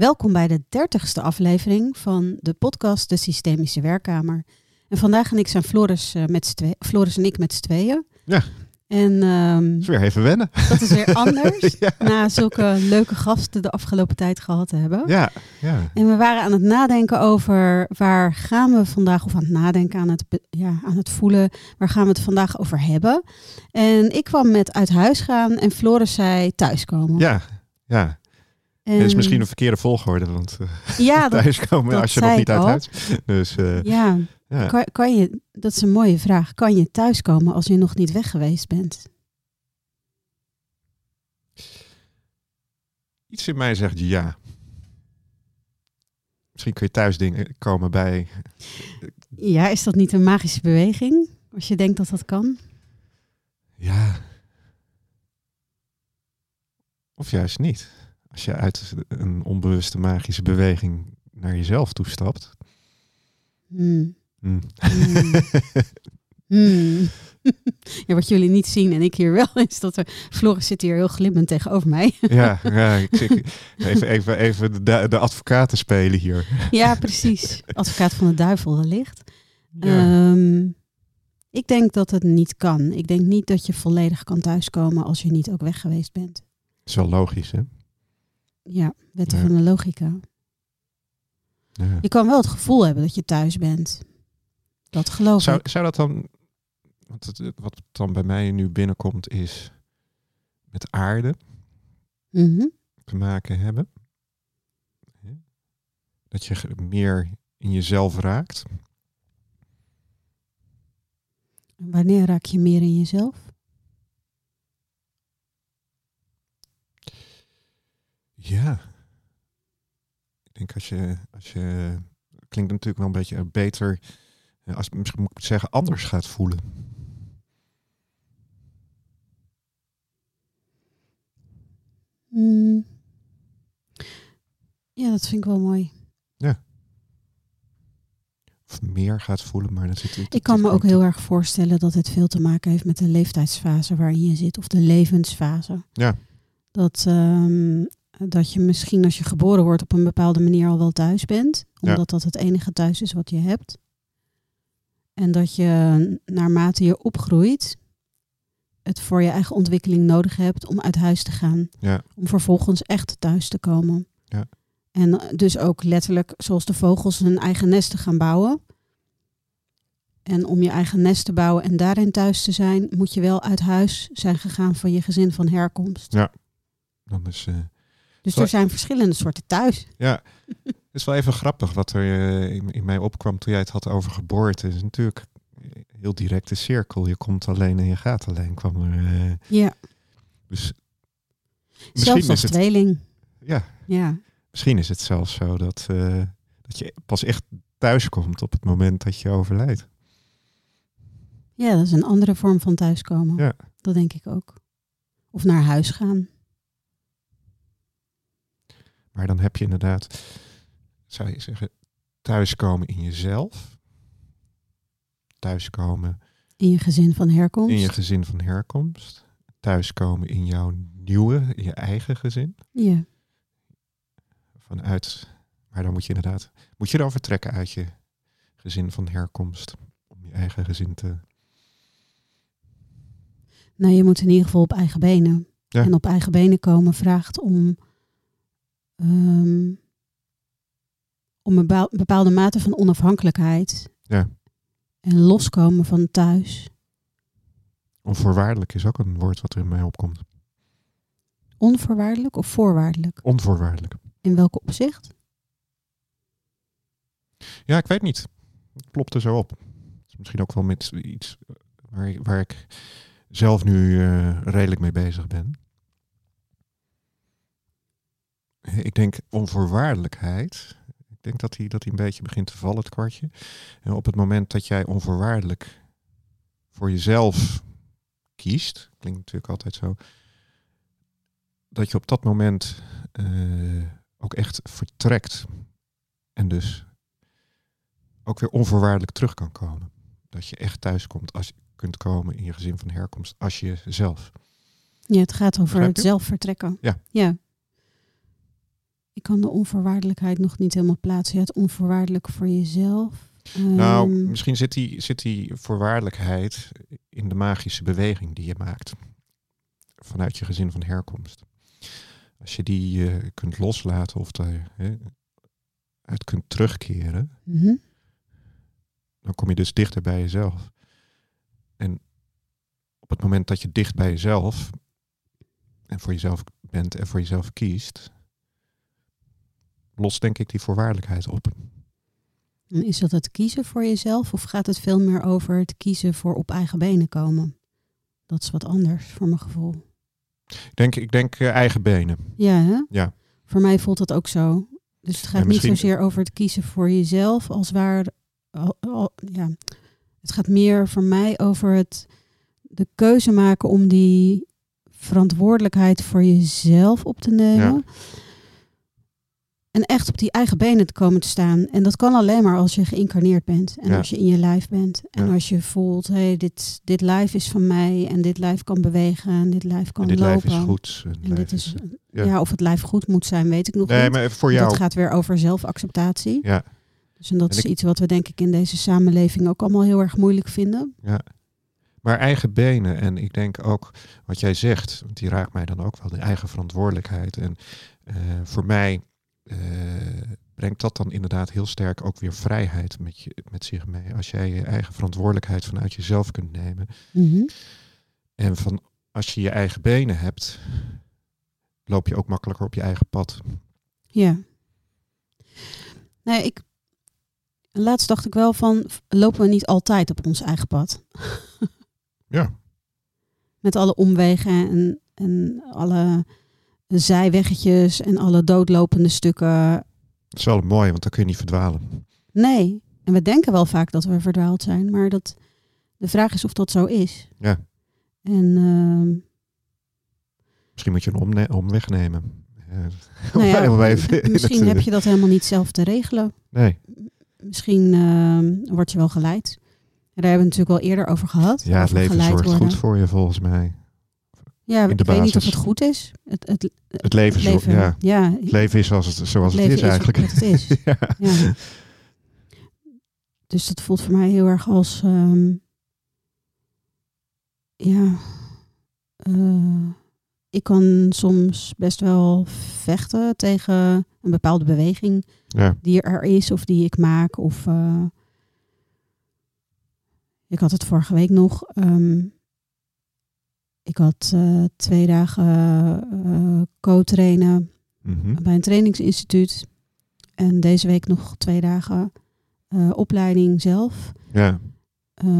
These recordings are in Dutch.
Welkom bij de dertigste aflevering van de podcast De Systemische Werkkamer. En vandaag gaan ik zijn Floris, uh, met twee, Floris en ik met z'n tweeën. Ja. En um, is weer even wennen. Dat is weer anders. ja. Na zulke leuke gasten de afgelopen tijd gehad te hebben. Ja, ja. En we waren aan het nadenken over waar gaan we vandaag, of aan het nadenken, aan het, ja, aan het voelen, waar gaan we het vandaag over hebben. En ik kwam met uit huis gaan en Floris zei thuiskomen. Ja, ja. Het is misschien een verkeerde volgorde, want uh, ja, dat, thuiskomen als je nog niet uit huis. Dus, uh, ja. Ja. Kan, kan, je, dat is een mooie vraag. Kan je thuiskomen als je nog niet weg geweest bent? Iets in mij zegt ja. Misschien kun je thuis dingen komen bij. Ja, is dat niet een magische beweging? Als je denkt dat dat kan? Ja. Of juist niet. Als je uit een onbewuste magische beweging naar jezelf toestapt. Hmm. Mm. Mm. ja, wat jullie niet zien en ik hier wel, is dat er Floris zit hier heel glimmend tegenover mij. ja, ja ik, ik, even, even, even de, de advocaten spelen hier. ja, precies. Advocaat van de duivel wellicht. Ja. Um, ik denk dat het niet kan. Ik denk niet dat je volledig kan thuiskomen als je niet ook weg geweest bent. Dat is wel logisch, hè? Ja, wetten ja. van de logica. Ja. Je kan wel het gevoel hebben dat je thuis bent. Dat geloof zou, ik. Zou dat dan, het, wat dan bij mij nu binnenkomt is met aarde mm -hmm. te maken hebben. Dat je meer in jezelf raakt. Wanneer raak je meer in jezelf? Ja. Ik denk als je, als je klinkt natuurlijk wel een beetje beter als misschien moet ik zeggen, anders gaat voelen? Mm. Ja, dat vind ik wel mooi. Ja. Of meer gaat voelen, maar dat zit. ik kan me ook heel erg voorstellen dat het veel te maken heeft met de leeftijdsfase waarin je zit, of de levensfase. Ja. Dat, um, dat je misschien als je geboren wordt op een bepaalde manier al wel thuis bent, omdat ja. dat het enige thuis is wat je hebt. En dat je naarmate je opgroeit, het voor je eigen ontwikkeling nodig hebt om uit huis te gaan. Ja. Om vervolgens echt thuis te komen. Ja. En dus ook letterlijk, zoals de vogels, hun eigen nest te gaan bouwen. En om je eigen nest te bouwen en daarin thuis te zijn, moet je wel uit huis zijn gegaan van je gezin van herkomst. Ja, dan is. Uh, dus er zijn verschillende soorten thuis. Ja, het is wel even grappig wat er uh, in, in, mij opkwam toen jij het had over geboorte. Het is natuurlijk een heel directe cirkel. Je komt alleen en je gaat alleen. Kwam er, uh, ja. Dus Zelfs als het, tweeling. Ja. ja. Misschien is het zelfs zo dat, uh, dat je pas echt thuis komt op het moment dat je overlijdt. Ja, dat is een andere vorm van thuiskomen. Ja. Dat denk ik ook. Of naar huis gaan. Maar dan heb je inderdaad, zou je zeggen, thuiskomen in jezelf. Thuiskomen. In je gezin van herkomst. In je gezin van herkomst. Thuiskomen in jouw nieuwe, in je eigen gezin. Ja. Vanuit, maar dan moet je inderdaad, moet je dan vertrekken uit je gezin van herkomst. Om je eigen gezin te... Nou, je moet in ieder geval op eigen benen. Ja. En op eigen benen komen vraagt om Um, om een bepaalde mate van onafhankelijkheid. Ja. En loskomen van thuis. Onvoorwaardelijk is ook een woord wat er in mij opkomt. Onvoorwaardelijk of voorwaardelijk? Onvoorwaardelijk. In welke opzicht? Ja, ik weet niet. Het klopt er zo op. Het is misschien ook wel met iets waar ik, waar ik zelf nu uh, redelijk mee bezig ben. Ik denk onvoorwaardelijkheid. Ik denk dat hij, dat hij een beetje begint te vallen, het kwartje. En op het moment dat jij onvoorwaardelijk voor jezelf kiest, klinkt natuurlijk altijd zo, dat je op dat moment uh, ook echt vertrekt. En dus ook weer onvoorwaardelijk terug kan komen. Dat je echt thuis komt als je kunt komen in je gezin van herkomst als je zelf. Ja, het gaat over het zelf vertrekken. Ja. ja. Ik kan de onvoorwaardelijkheid nog niet helemaal plaatsen. Ja, het onvoorwaardelijk voor jezelf. Nou, Ehm, misschien zit die, zit die voorwaardelijkheid in de magische beweging die je maakt. Vanuit je gezin van herkomst. Als je die eh, kunt loslaten of daar uit kunt terugkeren, mhm. dan kom je dus dichter bij jezelf. En op het moment dat je dicht bij jezelf en voor jezelf bent en voor jezelf kiest, lost denk ik die voorwaardelijkheid op. Is dat het kiezen voor jezelf of gaat het veel meer over het kiezen voor op eigen benen komen? Dat is wat anders voor mijn gevoel. Ik denk, ik denk eh, eigen benen. Ja, hè? Ja. Voor mij voelt dat ook zo. Dus het gaat misschien- niet zozeer over het kiezen voor jezelf als waar. al- al- ja. Het gaat meer voor mij over het de keuze maken om die verantwoordelijkheid voor jezelf op te nemen. Ja. En echt op die eigen benen te komen te staan. En dat kan alleen maar als je geïncarneerd bent. En Ja. als je in je lijf bent. En Ja. als je voelt, hé, hey, dit, dit lijf is van mij. En dit lijf kan bewegen. En dit lijf kan En dit lopen. lijf is goed. En En dit is, ja. ja. of het lijf goed moet zijn, weet ik nog Nee, niet. maar voor jou. Dat gaat weer over zelfacceptatie. Ja, Dus en dat En is ik- iets wat we denk ik in deze samenleving ook allemaal heel erg moeilijk vinden. maar eigen benen. En ik denk ook wat jij zegt, want die raakt mij dan ook wel, de eigen verantwoordelijkheid. En eh, voor mij eh, brengt dat dan inderdaad heel sterk ook weer vrijheid met, je, met zich mee. Als jij je eigen verantwoordelijkheid vanuit jezelf kunt nemen. Mhm. En van als je je eigen benen hebt, loop je ook makkelijker op je eigen pad. Ja. Nee, ik. Laatst dacht ik wel van, lopen we niet altijd op ons eigen pad? Ja. Met alle omwegen en, en alle zijweggetjes en alle doodlopende stukken. Dat is wel mooi, want dan kun je niet verdwalen. Nee. En we denken wel vaak dat we verdwaald zijn, maar dat, de vraag is of dat zo is. Ja. En ehm, Misschien moet je een omweg nemen. Eh, nou ja, even misschien heb je dat helemaal niet zelf te regelen. Nee, Misschien ehm, word je wel geleid. Daar hebben we het natuurlijk al eerder over gehad. ja, het leven zorgt worden. goed voor je volgens mij. Ja, in de ik weet niet of het goed is. Het, het, Het leven, zo- leven, ja, ja, het leven is zoals het, zoals het is eigenlijk. het is. ja. Ja. Dus dat voelt voor mij heel erg als... ehm, ja... eh, ik kan soms best wel vechten tegen een bepaalde beweging Ja. die er is of die ik maak. Of, eh, ik had het vorige week nog. ehm, ik had eh, twee dagen eh co-trainen Mhm. bij een trainingsinstituut. En deze week nog twee dagen eh, opleiding zelf. ja,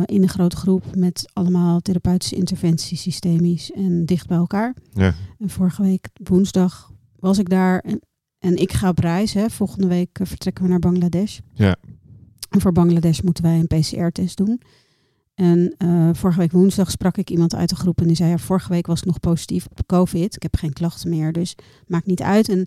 in een grote groep met allemaal therapeutische interventies, systemisch en dicht bij elkaar. ja, En vorige week woensdag was ik daar en, en ik ga op reis. Hè. Volgende week vertrekken we naar Bangladesh. Ja. En voor Bangladesh moeten wij een PCR-test doen. En eh, vorige week woensdag sprak ik iemand uit de groep en die zei: ja, vorige week was ik nog positief op COVID. Ik heb geen klachten meer, dus maakt niet uit. En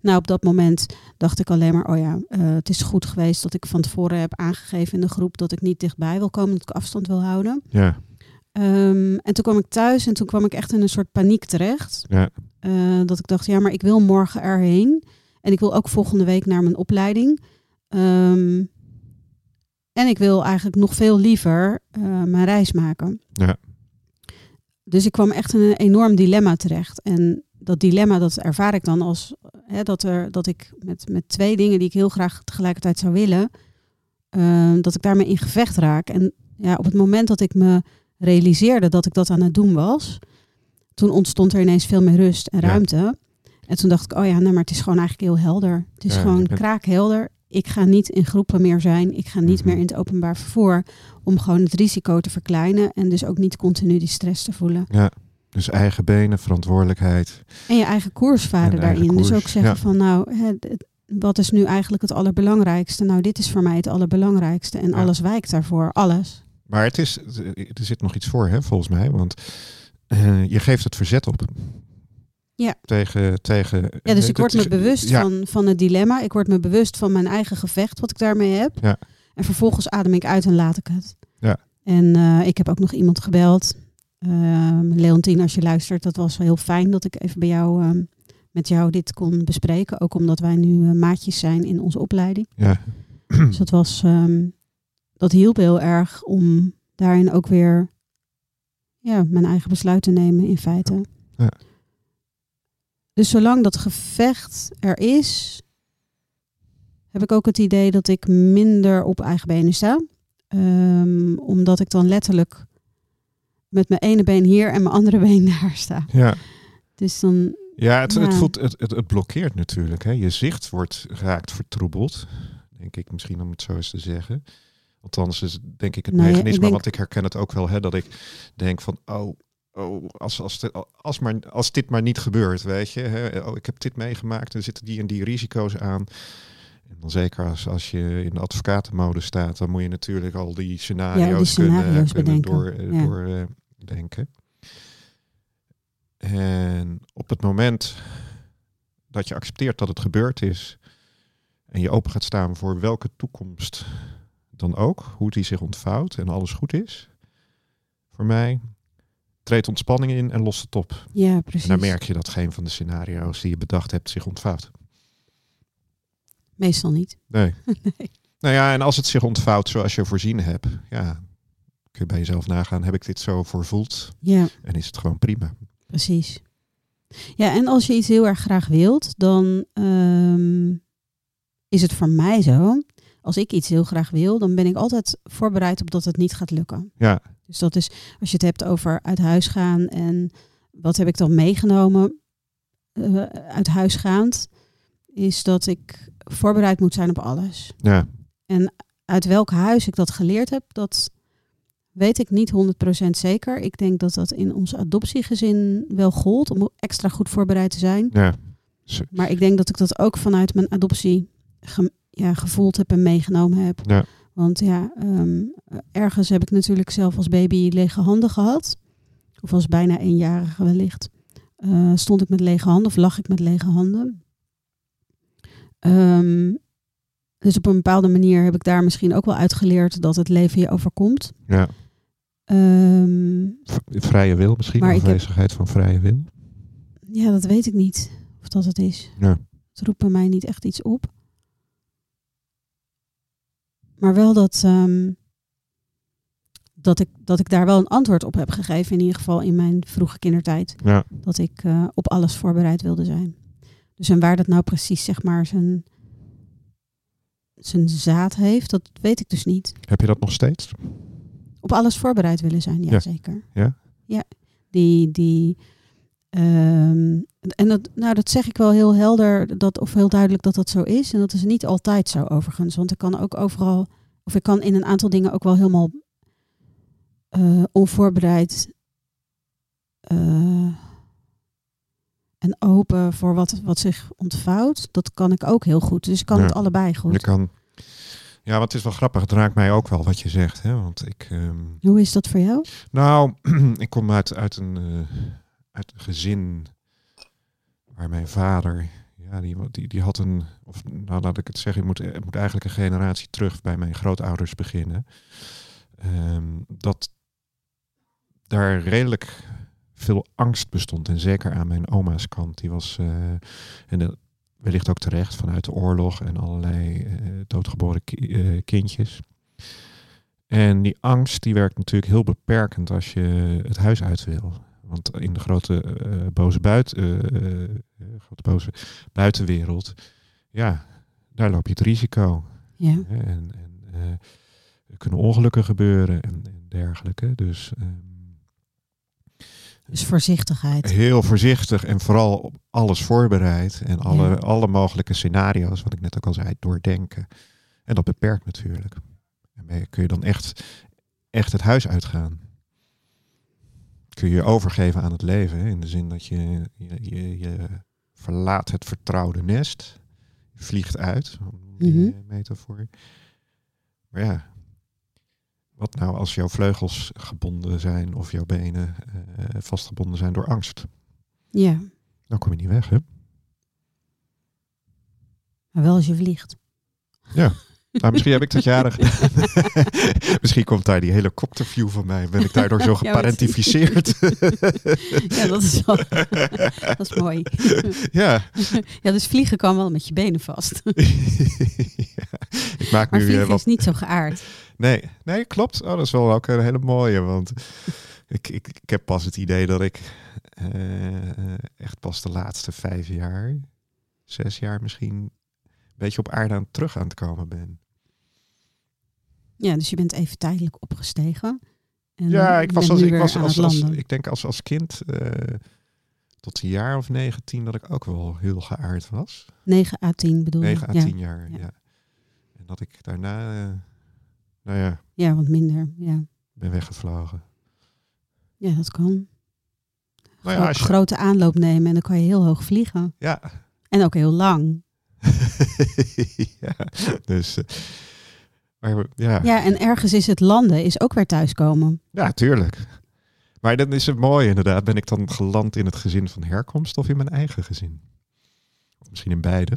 nou, op dat moment dacht ik alleen maar: oh ja, eh, het is goed geweest dat ik van tevoren heb aangegeven in de groep dat ik niet dichtbij wil komen, dat ik afstand wil houden. ja, Ehm, en toen kwam ik thuis en toen kwam ik echt in een soort paniek terecht. ja, Eh, dat ik dacht, ja, maar ik wil morgen erheen. En ik wil ook volgende week naar mijn opleiding. Ehm, en ik wil eigenlijk nog veel liever eh, mijn reis maken. Ja. Dus ik kwam echt in een enorm dilemma terecht. En dat dilemma, dat ervaar ik dan als hè, dat, er, dat ik met, met twee dingen die ik heel graag tegelijkertijd zou willen, eh, dat ik daarmee in gevecht raak. En ja, op het moment dat ik me realiseerde dat ik dat aan het doen was, toen ontstond er ineens veel meer rust en Ja. ruimte. En toen dacht ik, oh ja, nee, maar het is gewoon eigenlijk heel helder. Het is Ja, gewoon kraakhelder. Ik ga niet in groepen meer zijn. Ik ga niet Mhm. meer in het openbaar vervoer. Om gewoon het risico te verkleinen. En dus ook niet continu die stress te voelen. Dus eigen benen, verantwoordelijkheid. En je eigen koers varen daarin. Dus ook zeggen ja. van nou, hè, wat is nu eigenlijk het allerbelangrijkste? Nou, dit is voor mij het allerbelangrijkste. En Ja. alles wijkt daarvoor. Alles. Maar het is, er zit nog iets voor, hè, volgens mij. Want eh, je geeft het verzet op. Ja. Tegen, tegen. Ja, dus eh, ik word dat- me bewust ja, van, van het dilemma. Ik word me bewust van mijn eigen gevecht wat ik daarmee heb. Ja. En vervolgens adem ik uit en laat ik het. Ja. En eh, ik heb ook nog iemand gebeld. Ehm Leontien, als je luistert, dat was wel heel fijn dat ik even bij jou ehm, met jou dit kon bespreken. Ook omdat wij nu eh, maatjes zijn in onze opleiding. Ja. Dus dat was, ehm, dat hielp heel erg om daarin ook weer ja, mijn eigen besluit te nemen in feite. Ja. Dus zolang dat gevecht er is, heb ik ook het idee dat ik minder op eigen benen sta. Ehm, omdat ik dan letterlijk met mijn ene been hier en mijn andere been daar sta. ja. Dus dan, Ja, het, het, voelt, het, het, het blokkeert natuurlijk. Hè. Je zicht wordt geraakt vertroebeld. Denk ik misschien om het zo eens te zeggen. Althans is denk ik het Nou ik mechanisme. denk- Want ik herken het ook wel. Hè, dat ik denk van, oh, oh als, als, dit, als, maar, als dit maar niet gebeurt, weet je. Hè, oh, ik heb dit meegemaakt. Er zitten die en die risico's aan. En dan zeker als, als je in de advocatenmode staat. Dan moet je natuurlijk al die scenario's, kunnen, scenario's kunnen bedenken. door, eh, Ja. door eh, denken. En op het moment dat je accepteert dat het gebeurd is en je open gaat staan voor welke toekomst dan ook, hoe die zich ontvouwt en alles goed is, voor mij, treedt ontspanning in en lost het op. ja En precies. dan merk je dat geen van de scenario's die je bedacht hebt zich ontvouwt. Meestal niet. Nee. Nee. Nou ja, en als het zich ontvouwt zoals je voorzien hebt, ja, kun je bij jezelf nagaan, heb ik dit zo voorvoeld Ja, en is het gewoon prima. precies. Ja, en als je iets heel erg graag wilt, dan ehm, is het voor mij zo. Als ik iets heel graag wil, dan ben ik altijd voorbereid op dat het niet gaat lukken. Ja, Dus dat is, als je het hebt over uit huis gaan en wat heb ik dan meegenomen eh, uit huis gaand, is dat ik voorbereid moet zijn op alles. ja, Uit welk huis ik dat geleerd heb, dat weet ik niet 100% zeker. Ik denk dat dat in ons adoptiegezin wel gold om extra goed voorbereid te zijn. ja. Maar ik denk dat ik dat ook vanuit mijn adoptie ge- ja, gevoeld heb en meegenomen heb. Ja. Want ja, ehm, ergens heb ik natuurlijk zelf als baby lege handen gehad. Of als bijna eenjarige wellicht. Eh, stond ik met lege handen of lag ik met lege handen. Ehm, dus op een bepaalde manier heb ik daar misschien ook wel uitgeleerd dat het leven je overkomt. ja. Ehm, Vrije wil misschien, Maar heb- afwezigheid van vrije wil. ja, dat weet ik niet of dat het is. Ja. Het roept bij mij niet echt iets op. Maar wel dat, ehm, dat, ik, dat ik daar wel een antwoord op heb gegeven. In ieder geval in mijn vroege kindertijd. Ja, Dat ik eh, op alles voorbereid wilde zijn. Dus en waar dat nou precies zeg maar zijn, zijn zaad heeft, dat weet ik dus niet. heb je dat nog steeds? Op alles voorbereid willen zijn, ja, Ja. zeker. Ja? Ja, die... die ehm, en dat, nou, dat zeg ik wel heel helder, dat, of heel duidelijk dat dat zo is. En dat is niet altijd zo overigens. Want ik kan ook overal, of ik kan in een aantal dingen ook wel helemaal eh, onvoorbereid eh, en open voor wat, wat zich ontvouwt. Dat kan ik ook heel goed. Dus ik kan Ja. het allebei goed. Je kan... Ja, want het is wel grappig. Het raakt mij ook wel wat je zegt. Hè? Want ik... ehm, Hoe is dat voor jou? Nou, ik kom uit, uit, een, eh, uit een gezin waar mijn vader, ja, die, die, die had een, of nou laat ik het zeggen, ik moet, ik moet eigenlijk een generatie terug bij mijn grootouders beginnen. Ehm, dat daar redelijk veel angst bestond. En zeker aan mijn oma's kant. Die was, eh, en wellicht ook terecht, vanuit de oorlog en allerlei eh, doodgeboren ki- eh, kindjes. En die angst die werkt natuurlijk heel beperkend als je het huis uit wil. Want in de grote, eh, boze, eh, eh, grote boze buitenwereld, ja, daar loop je het risico. Ja. En en er kunnen ongelukken gebeuren en, en dergelijke. Dus ehm, Dus voorzichtigheid. heel voorzichtig en vooral op alles voorbereid. En alle, Ja. alle mogelijke scenario's, wat ik net ook al zei, doordenken. En dat beperkt natuurlijk. En kun je dan echt, echt het huis uitgaan. Kun je overgeven aan het leven. hè, In de zin dat je, je, je, je verlaat het vertrouwde nest. Je vliegt uit. Die eh, metafoor. Maar ja, wat nou als jouw vleugels gebonden zijn of jouw benen eh, vastgebonden zijn door angst? Ja, Dan kom je niet weg, hè? maar wel als je vliegt. Ja. Nou, misschien heb ik dat jaren gedaan. misschien komt daar die helikopterview van mij. Ben ik daardoor zo geparentificeerd? ja, dat is, wel, dat is mooi. ja. Ja, dus vliegen kan wel met je benen vast. ja. Ik maak Maar nu vliegen eh, wat is niet zo geaard. Nee, nee, klopt. Oh, dat is wel ook een hele mooie. Want ik, ik, ik heb pas het idee dat ik eh, echt pas de laatste vijf jaar, zes jaar misschien, een beetje op aarde aan terug aan het komen ben. Ja, dus je bent even tijdelijk opgestegen. En ja, ik was als ik was als, als ik denk als als kind eh, tot een jaar of negen, tien dat ik ook wel heel geaard was. 9 à 10 bedoel je? 9 à ja. 10 jaar, Ja. ja. En dat ik daarna, eh, nou ja, ja, wat minder. Ja. ben weggevlogen. ja, dat kan. Nou ja, als je- Grote aanloop nemen en dan kan je heel hoog vliegen. Ja, En ook heel lang. ja, dus. eh, maar ja, ja. Ja, en ergens is het landen, is ook weer thuiskomen. tuurlijk. Maar dan is het mooi inderdaad. Ben ik dan geland in het gezin van herkomst of in mijn eigen gezin? Of misschien in beide.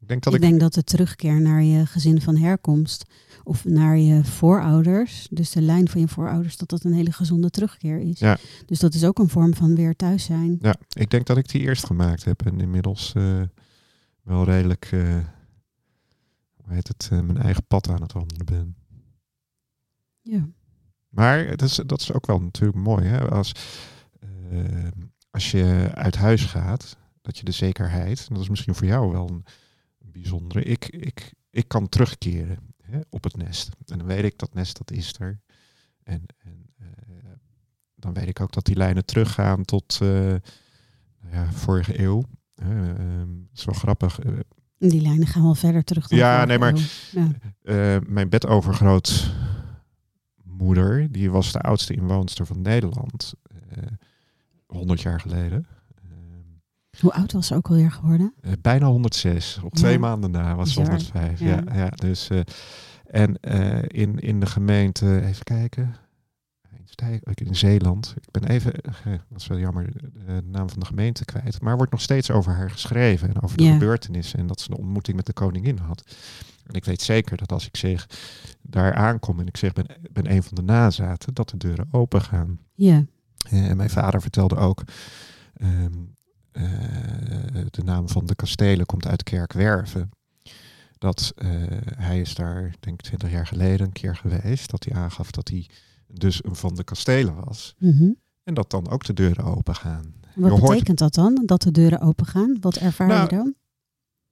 Ik denk dat ik ik. denk dat de terugkeer naar je gezin van herkomst of naar je voorouders, dus de lijn van je voorouders, dat dat een hele gezonde terugkeer is. Ja. Dus dat is ook een vorm van weer thuis zijn. Ja, ik denk dat ik die eerst gemaakt heb en inmiddels eh, wel redelijk. eh, hoe heet het? eh, mijn eigen pad aan het wandelen ben. Ja. Maar het is, dat is ook wel natuurlijk mooi. Hè? Als, eh, als je uit huis gaat, dat je de zekerheid, en dat is misschien voor jou wel een, bijzondere, ik, ik, ik kan terugkeren hè, op het nest. En dan weet ik dat nest, dat is er. En, en eh, dan weet ik ook dat die lijnen teruggaan tot eh, nou ja, vorige eeuw. Hè, ehm, Het is wel grappig. Die lijnen gaan wel verder terug dan Ja, nee, maar-. Ja. eh, mijn bedovergrootmoeder, die was de oudste inwoonster van Nederland. eh 100 jaar geleden. Eh, Hoe oud was ze ook alweer geworden? bijna 106. Op twee Ja. maanden na was ze Bizar. 105. Ja. Ja, ja, dus, en in, in de gemeente, even kijken. Kijken, In Zeeland. Ik ben even, eh, dat is wel jammer, eh, de naam van de gemeente kwijt. Maar er wordt nog steeds over haar geschreven. En over de gebeurtenissen. En dat ze een ontmoeting met de koningin had. En ik weet zeker dat als ik zeg, daar aankom en ik zeg, ben, ben een van de nazaten, dat de deuren open gaan. Ja. Eh, En mijn vader vertelde ook, ehm, eh, de naam van de kastelen komt uit Kerkwerven. Dat hij is daar, denk ik, twintig jaar geleden een keer geweest. Dat hij aangaf dat hij dus een van de kastelen was. Mhm. En dat dan ook de deuren open gaan. Wat Je hoort- betekent dat dan? Dat de deuren open gaan? Wat ervaar Nou, je dan?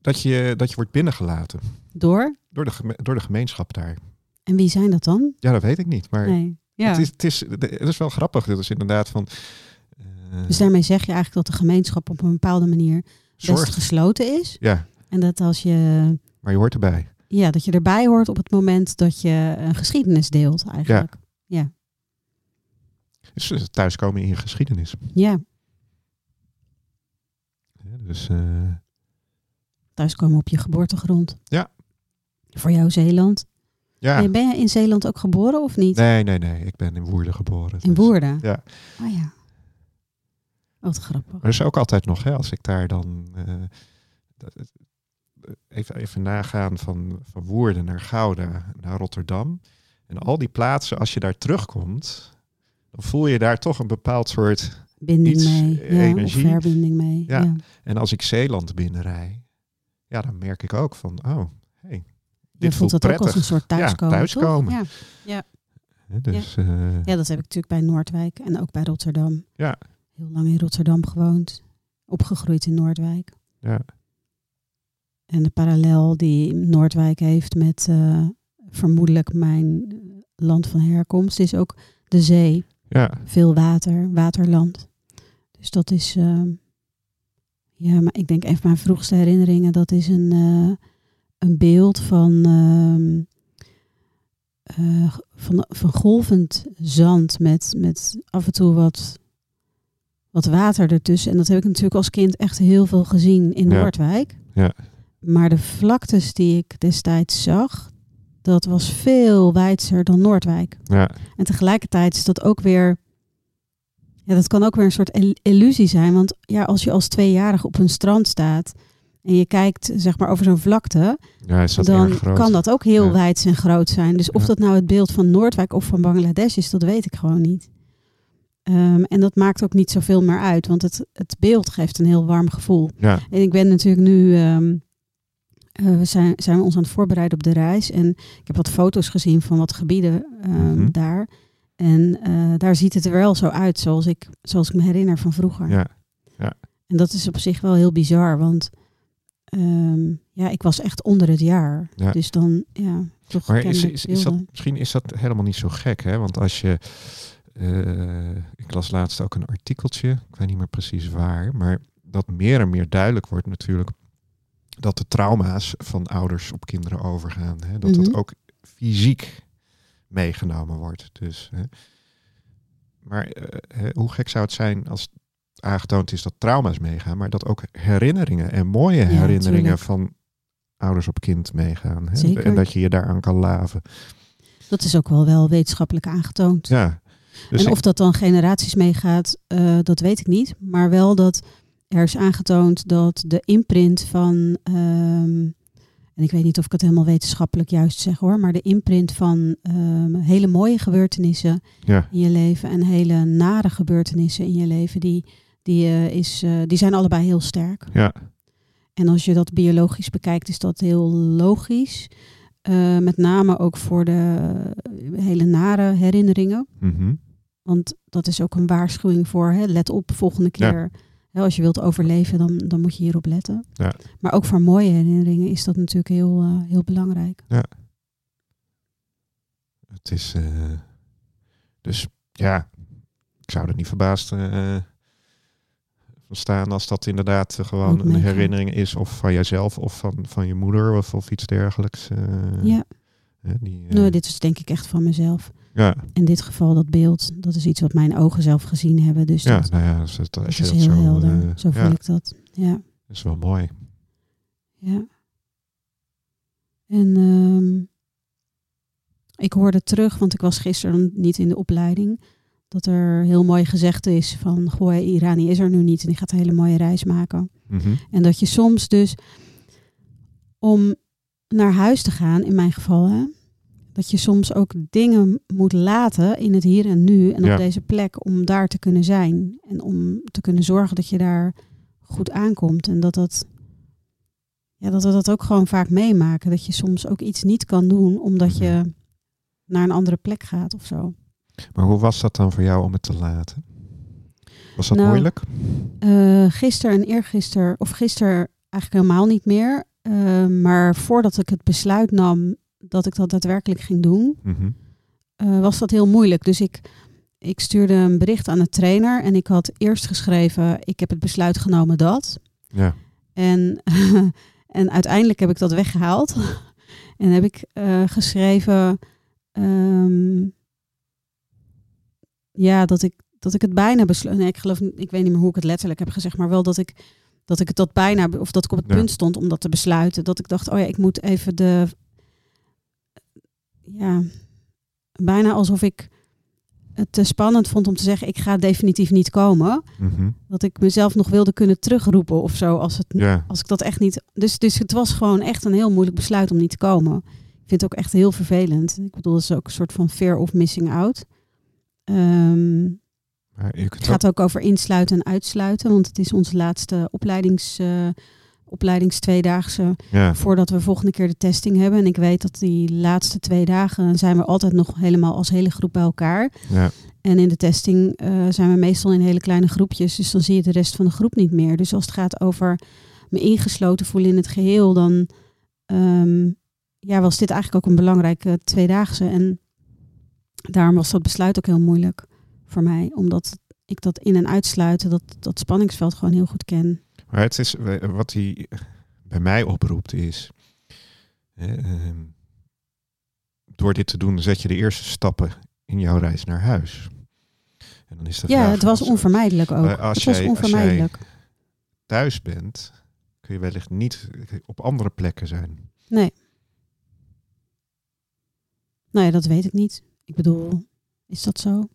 Dat je, dat je wordt binnengelaten Door? door de, door de gemeenschap daar. En wie zijn dat dan? Ja, dat weet ik niet. Maar Nee. Ja. het, is, het, is, het is wel grappig. Dat is inderdaad van... eh, Dus daarmee zeg je eigenlijk dat de gemeenschap op een bepaalde manier best gesloten is. Ja, En dat als je, maar je hoort erbij. ja, dat je erbij hoort op het moment dat je een geschiedenis deelt eigenlijk. Ja. Dus eh, thuiskomen in je geschiedenis. Ja. Ja, dus eh, Thuiskomen op je geboortegrond. Ja. Voor jou Zeeland. ja. Ben, ben je in Zeeland ook geboren of niet? Nee, nee, nee. Ik ben in Woerden geboren. In dus- Woerden? Ja. Oh ja. Wat grappig. Maar dat is ook altijd nog, hè, als ik daar dan... eh, eh, even, even nagaan van, van Woerden naar Gouda, naar Rotterdam. En al die plaatsen, als je daar terugkomt... dan voel je daar toch een bepaald soort... Binding Iets, mee. eh, Ja, energie. Of verbinding mee. Ja. Ja. En als ik Zeeland binnenrij... ja, dan merk ik ook van... oh, hey, Je dit voelt voelt dat ook prettig. als een soort thuiskomen. thuiskomen. toch? Ja. Hè, Dus, eh, ja, dat heb ik natuurlijk bij Noordwijk en ook bij Rotterdam. Ja. Heel lang in Rotterdam gewoond. Opgegroeid in Noordwijk. ja. En de parallel die Noordwijk heeft met eh, vermoedelijk mijn land van herkomst is ook de zee. ja, Veel water, waterland. Dus dat is, eh, ja, maar ik denk een van mijn vroegste herinneringen, dat is een, eh, een beeld van, ehm, eh, van, van golvend zand met, met af en toe wat, wat water ertussen. En dat heb ik natuurlijk als kind echt heel veel gezien in Ja. Noordwijk. Ja. Maar de vlaktes die ik destijds zag, dat was veel wijdser dan Noordwijk. ja, En tegelijkertijd is dat ook weer. Ja, dat kan ook weer een soort il- illusie zijn. Want ja, als je als tweejarig op een strand staat. en je kijkt zeg maar over zo'n vlakte, Ja, is dat dan kan dat ook heel Ja. wijd en groot zijn. Dus of Ja. dat nou het beeld van Noordwijk of van Bangladesh is, dat weet ik gewoon niet. Ehm, en dat maakt ook niet zoveel meer uit, want het, het beeld geeft een heel warm gevoel. Ja, En ik ben natuurlijk nu, ehm, eh, we zijn, zijn we ons aan het voorbereiden op de reis. En ik heb wat foto's gezien van wat gebieden ehm, Mhm. daar. En eh, daar ziet het er wel zo uit zoals ik, zoals ik me herinner van vroeger. ja. En dat is op zich wel heel bizar, want ehm, ja, ik was echt onder het jaar. Ja. Dus dan, ja, toch Maar is, is, is dat, misschien is dat helemaal niet zo gek, hè? Want als je... eh, ik las laatst ook een artikeltje, ik weet niet meer precies waar, maar dat meer en meer duidelijk wordt natuurlijk dat de trauma's van ouders op kinderen overgaan. Hè? Dat Mhm. dat ook fysiek meegenomen wordt. Dus, hè? Maar eh, hoe gek zou het zijn als aangetoond is dat trauma's meegaan, maar dat ook herinneringen en mooie herinneringen van ouders op kind meegaan. Hè? Zeker. En dat je je daaraan kan laven. Dat is ook wel wel wetenschappelijk aangetoond. Ja. Dus en of dat dan generaties meegaat, eh, dat weet ik niet. Maar wel dat er is aangetoond dat de imprint van, ehm, en ik weet niet of ik het helemaal wetenschappelijk juist zeg hoor, maar de imprint van ehm, hele mooie gebeurtenissen ja, in je leven en hele nare gebeurtenissen in je leven, die, die, eh, is, eh, die zijn allebei heel sterk. ja, En als je dat biologisch bekijkt, is dat heel logisch. Eh, met name ook voor de hele nare herinneringen. mhm, Want dat is ook een waarschuwing voor, hè, let op, volgende keer. Hè, als je wilt overleven, dan, dan moet je hierop letten. Ja. Maar ook voor mooie herinneringen is dat natuurlijk heel, eh, heel belangrijk. het is. eh, dus ja, ik zou er niet verbaasd eh, van staan als dat inderdaad gewoon een herinnering is, of van jezelf, of van, van je moeder, of, of iets dergelijks. ja, die, nou, dit is denk ik echt van mezelf. Ja, In dit geval dat beeld, dat is iets wat mijn ogen zelf gezien hebben. Dus ja, dat, nou ja, als, het, dat is dat heel zo. helder. eh, zo voel ja, ik dat. Ja, is wel mooi. ja. En ehm, ik hoorde terug, want ik was gisteren niet in de opleiding, dat er heel mooi gezegd is van, goh, Irani is er nu niet en die gaat een hele mooie reis maken. Mhm, En dat je soms dus om naar huis te gaan, in mijn geval, hè, dat je soms ook dingen moet laten in het hier en nu en Ja. op deze plek om daar te kunnen zijn. En om te kunnen zorgen dat je daar goed aankomt. En dat dat, ja, dat we dat ook gewoon vaak meemaken. Dat je soms ook iets niet kan doen omdat je naar een andere plek gaat of zo. Maar hoe was dat dan voor jou om het te laten? Was dat Nou, moeilijk? Eh gisteren en eergisteren, of gisteren eigenlijk helemaal niet meer. Eh, maar voordat ik het besluit nam dat ik dat daadwerkelijk ging doen, Mhm, eh, was dat heel moeilijk. Dus ik, ik stuurde een bericht aan de trainer en ik had eerst geschreven, ik heb het besluit genomen dat. Ja, En, en uiteindelijk heb ik dat weggehaald. en heb ik eh, geschreven, ehm, ja, dat ik, dat ik het bijna besloot. Nee, ik geloof, ik weet niet meer hoe ik het letterlijk heb gezegd, maar wel dat ik, dat ik het dat bijna, of dat ik op het Ja. punt stond om dat te besluiten. Dat ik dacht, oh ja, ik moet even de, ja, bijna alsof ik het te spannend vond om te zeggen, ik ga definitief niet komen. mhm, Dat ik mezelf nog wilde kunnen terugroepen of zo, als het als ik dat echt niet. Dus, dus het was gewoon echt een heel moeilijk besluit om niet te komen. Ik vind het ook echt heel vervelend. Ik bedoel, het is ook een soort van fear of missing out. Ehm, het gaat ook over insluiten en uitsluiten, want het is onze laatste opleidings, eh opleidingstweedaagse ja, voordat we volgende keer de testing hebben. En ik weet dat die laatste twee dagen zijn we altijd nog helemaal als hele groep bij elkaar. ja, En in de testing eh, zijn we meestal in hele kleine groepjes. Dus dan zie je de rest van de groep niet meer. Dus als het gaat over me ingesloten voelen in het geheel, dan ehm, ja, was dit eigenlijk ook een belangrijke tweedaagse. En daarom was dat besluit ook heel moeilijk voor mij. Omdat ik dat in- en uitsluiten, dat, dat spanningsveld gewoon heel goed ken. Maar het is eh, wat hij bij mij oproept is. ehm, door dit te doen zet je de eerste stappen in jouw reis naar huis. En dan is de ja, het was als- onvermijdelijk ook. Als het was jij- onvermijdelijk. thuis bent, kun je wellicht niet op andere plekken zijn. Nee. Nou ja, dat weet ik niet. Ik bedoel, is dat zo?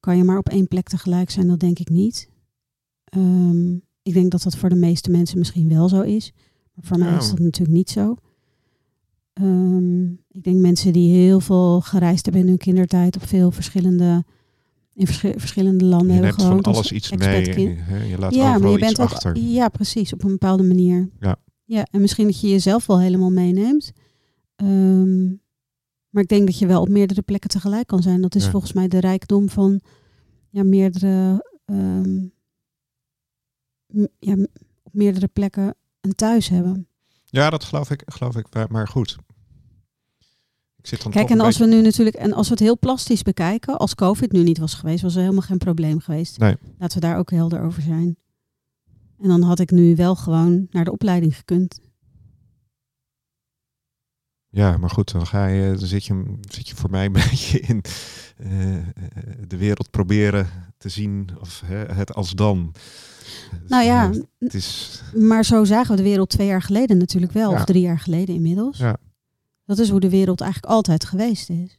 Kan je maar op één plek tegelijk zijn? Dat denk ik niet. Ehm, Ik denk dat dat voor de meeste mensen misschien wel zo is. Maar voor mij is dat natuurlijk niet zo. Ehm, ik denk mensen die heel veel gereisd hebben in hun kindertijd op veel verschillende, in verschi- verschillende landen Je hebben neemt van alles iets mee. hè, Je laat Ja, maar je bent ook, achter. ja, precies, op een bepaalde manier. Ja. ja en misschien dat je jezelf wel helemaal meeneemt. Ehm, maar ik denk dat je wel op meerdere plekken tegelijk kan zijn. Dat is Ja. volgens mij de rijkdom van ja, meerdere, ehm, ja, op meerdere plekken een thuis hebben. Ja, dat geloof ik, geloof ik. maar- goed. Ik zit dan Kijk, en als beetje- we nu natuurlijk, en als we het heel plastisch bekijken, als COVID nu niet was geweest, was er helemaal geen probleem geweest. Nee. Laten we daar ook helder over zijn. En dan had ik nu wel gewoon naar de opleiding gekund. Ja, maar goed, dan ga je, dan zit je, zit je voor mij een beetje in eh, eh, de wereld proberen te zien of hè, het als dan. Nou ja, het is, maar zo zagen we de wereld twee jaar geleden natuurlijk wel, Ja. of drie jaar geleden inmiddels. Ja. Dat is hoe de wereld eigenlijk altijd geweest is.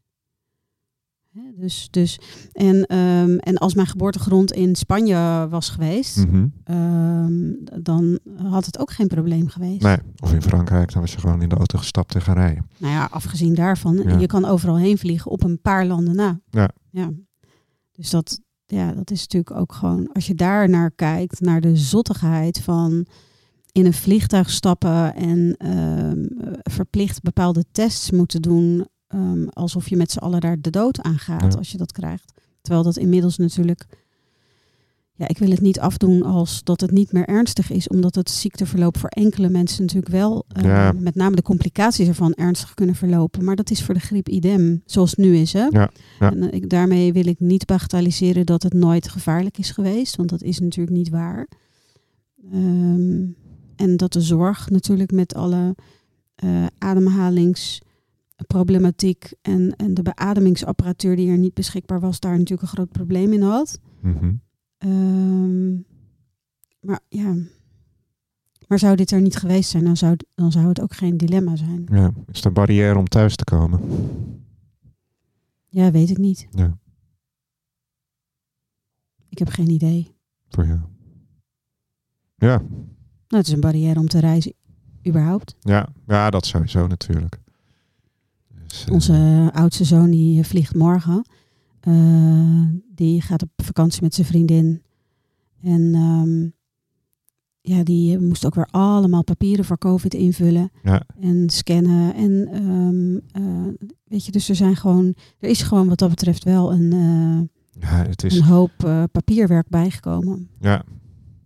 Dus, dus, en, ehm, en als mijn geboortegrond in Spanje was geweest, Mhm. ehm, dan had het ook geen probleem geweest. Nee, of in Frankrijk, dan was je gewoon in de auto gestapt en gaan rijden. Nou ja, afgezien daarvan, Ja. je kan overal heen vliegen op een paar landen na. Ja. ja. Dus dat, ja, dat is natuurlijk ook gewoon, als je daar naar kijkt, naar de zottigheid van in een vliegtuig stappen en ehm, verplicht bepaalde tests moeten doen, ehm, alsof je met z'n allen daar de dood aangaat Ja. als je dat krijgt. Terwijl dat inmiddels natuurlijk, ja, ik wil het niet afdoen als dat het niet meer ernstig is, omdat het ziekteverloop voor enkele mensen natuurlijk wel, eh, Ja. met name de complicaties ervan, ernstig kunnen verlopen. Maar dat is voor de griep idem, zoals het nu is. Hè? Ja, ja. En, eh, ik, daarmee wil ik niet bagatelliseren dat het nooit gevaarlijk is geweest, want dat is natuurlijk niet waar. Ehm, en dat de zorg natuurlijk met alle eh, ademhalingsproblematiek en, en de beademingsapparatuur die er niet beschikbaar was, daar natuurlijk een groot probleem in had. Mhm. Ehm, maar ja, maar zou dit er niet geweest zijn, dan zou, dan zou het ook geen dilemma zijn. Ja, is het een barrière om thuis te komen? Ja, weet ik niet. Ja, Ik heb geen idee. voor jou. Ja, Nou, het is een barrière om te reizen, überhaupt. ja, ja, dat sowieso natuurlijk. Dus, eh, Onze oudste zoon die eh, vliegt morgen. Eh, die gaat op vakantie met zijn vriendin. En ehm, ja, die moest ook weer allemaal papieren voor COVID invullen Ja, en scannen. En ehm, eh, weet je, dus er zijn gewoon, er is gewoon wat dat betreft wel een, eh, ja, het is... een hoop papierwerk bijgekomen. Ja.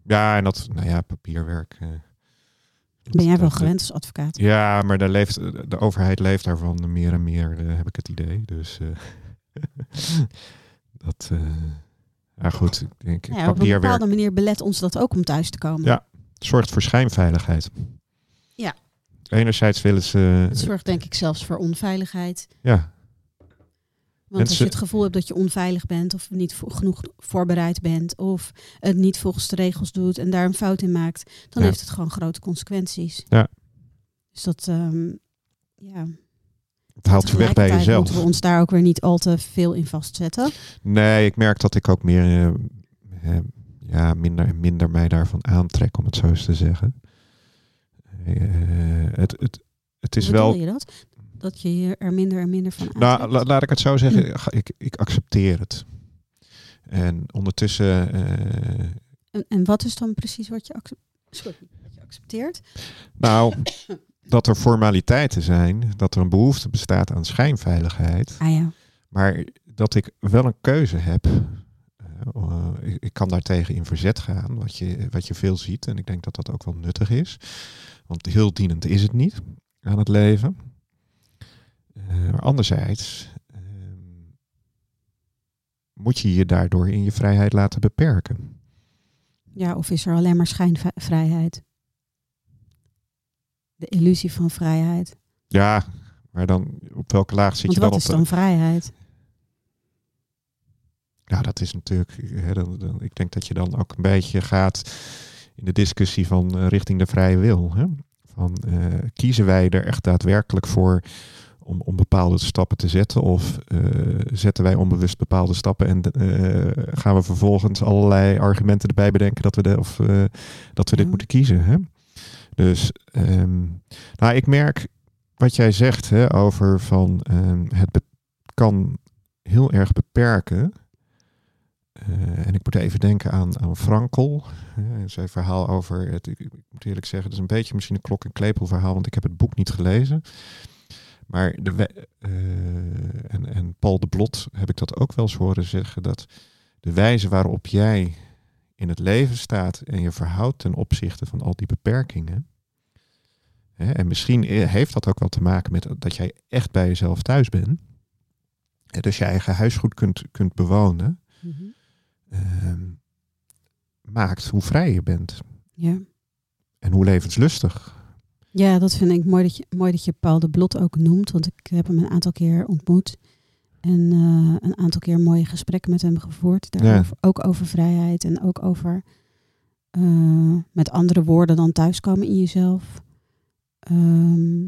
ja, en dat, nou ja, papierwerk. Ben jij wel gewend als advocaat? Ja, maar daar leeft, de overheid leeft daarvan meer en meer, heb ik het idee. Dus dat, eh ja goed, ik denk Ja, op een bepaalde manier belet ons dat ook om thuis te komen. Ja. zorgt voor schijnveiligheid. Ja. Enerzijds willen ze, Het zorgt denk ik zelfs voor onveiligheid. ja, Want als je het gevoel hebt dat je onveilig bent of niet vo- genoeg voorbereid bent of het niet volgens de regels doet en daar een fout in maakt, dan Ja. heeft het gewoon grote consequenties. Ja. Dus dat, ehm, ja. Het haalt je weg bij jezelf. moeten we ons daar ook weer niet al te veel in vastzetten. Nee, ik merk dat ik ook meer, eh, eh, ja, minder, minder mij daarvan aantrek, om het zo eens te zeggen. Eh, het, het, het is Hoe wel je dat? Dat je er minder en minder van Nou, aantrekt? la- laat ik het zo zeggen. Ik, ik accepteer het. En ondertussen, eh, en, en wat is dan precies wat je, sorry, wat je accepteert? nou, dat er formaliteiten zijn, dat er een behoefte bestaat aan schijnveiligheid, Ah ja. maar dat ik wel een keuze heb. eh, eh, ik, ik kan daartegen in verzet gaan, wat je, wat je veel ziet. En ik denk dat dat ook wel nuttig is. Want heel dienend is het niet aan het leven. Eh, maar anderzijds ehm, moet je je daardoor in je vrijheid laten beperken. Ja, of is er alleen maar schijnvrijheid? De illusie van vrijheid. Ja, maar dan op welke laag zit Want je dan wat op? is dan vrijheid? Ja, dat is natuurlijk. Hè, dan, dan- ik denk dat je dan ook een beetje gaat in de discussie van eh, richting de vrije wil. Hè? Van eh, kiezen wij er echt daadwerkelijk voor om, om bepaalde stappen te zetten? Of eh, zetten wij onbewust bepaalde stappen en eh, gaan we vervolgens allerlei argumenten erbij bedenken dat we, de, of, eh, dat we dit moeten kiezen? Hè? Dus ehm, nou, ik merk wat jij zegt hè, over van ehm, het kan heel erg beperken. Eh, en ik moet even denken aan, aan Frankel. hè, zijn verhaal over, het, ik, moet eerlijk zeggen, het is een beetje misschien een klok- en klepel verhaal, want ik heb het boek niet gelezen. Maar de, eh, en, en Paul de Blot heb ik dat ook wel eens horen zeggen, dat de wijze waarop jij in het leven staat en je verhoudt ten opzichte van al die beperkingen. Hè, en misschien eh, heeft dat ook wel te maken met dat jij echt bij jezelf thuis bent. Hè, dus je eigen huis goed kunt, kunt bewonen. Mhm. ehm, maakt hoe vrij je bent. Ja. En hoe levenslustig. ja, dat vind ik mooi dat, je, mooi dat je Paul de Blot ook noemt. Want ik heb hem een aantal keer ontmoet. En eh, een aantal keer mooie gesprekken met hem gevoerd. Daarover, Ook over vrijheid en ook over eh, met andere woorden dan thuiskomen in jezelf. Ehm,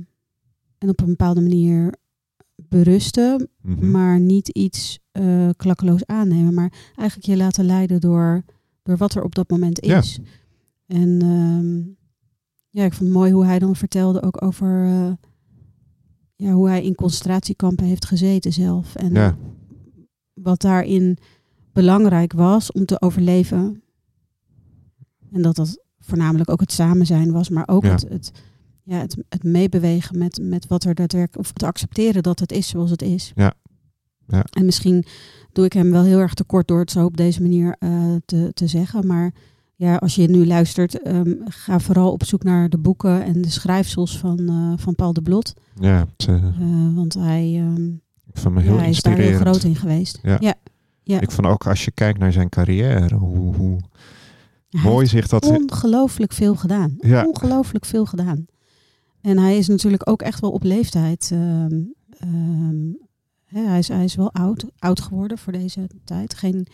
en op een bepaalde manier berusten, Mhm. maar niet iets eh, klakkeloos aannemen. Maar eigenlijk je laten leiden door, door wat er op dat moment Ja. is. En ehm, ja, ik vond het mooi hoe hij dan vertelde ook over ja, hoe hij in concentratiekampen heeft gezeten zelf. En Ja. wat daarin belangrijk was om te overleven. En dat dat voornamelijk ook het samen zijn was, maar ook Ja. het, het, ja, het, het meebewegen met, met wat er daadwerkelijk, of te accepteren dat het is zoals het is. Ja. Ja. En misschien doe ik hem wel heel erg tekort door het zo op deze manier eh, te, te zeggen. Maar ja, als je nu luistert, ehm, ga vooral op zoek naar de boeken en de schrijfsels van, eh, van Paul de Blot. Ja, het, eh, Eh, want hij, ehm, ik vond me ja, heel hij is daar heel groot in geweest. Ja. ja. ja. Ik vond ook als je kijkt naar zijn carrière, hoe, hoe Hij mooi zich dat... ongelooflijk veel gedaan. Ja. Ongelooflijk veel gedaan. En hij is natuurlijk ook echt wel op leeftijd. ehm, hè, hij, is, hij is wel oud, oud geworden voor deze tijd. Geen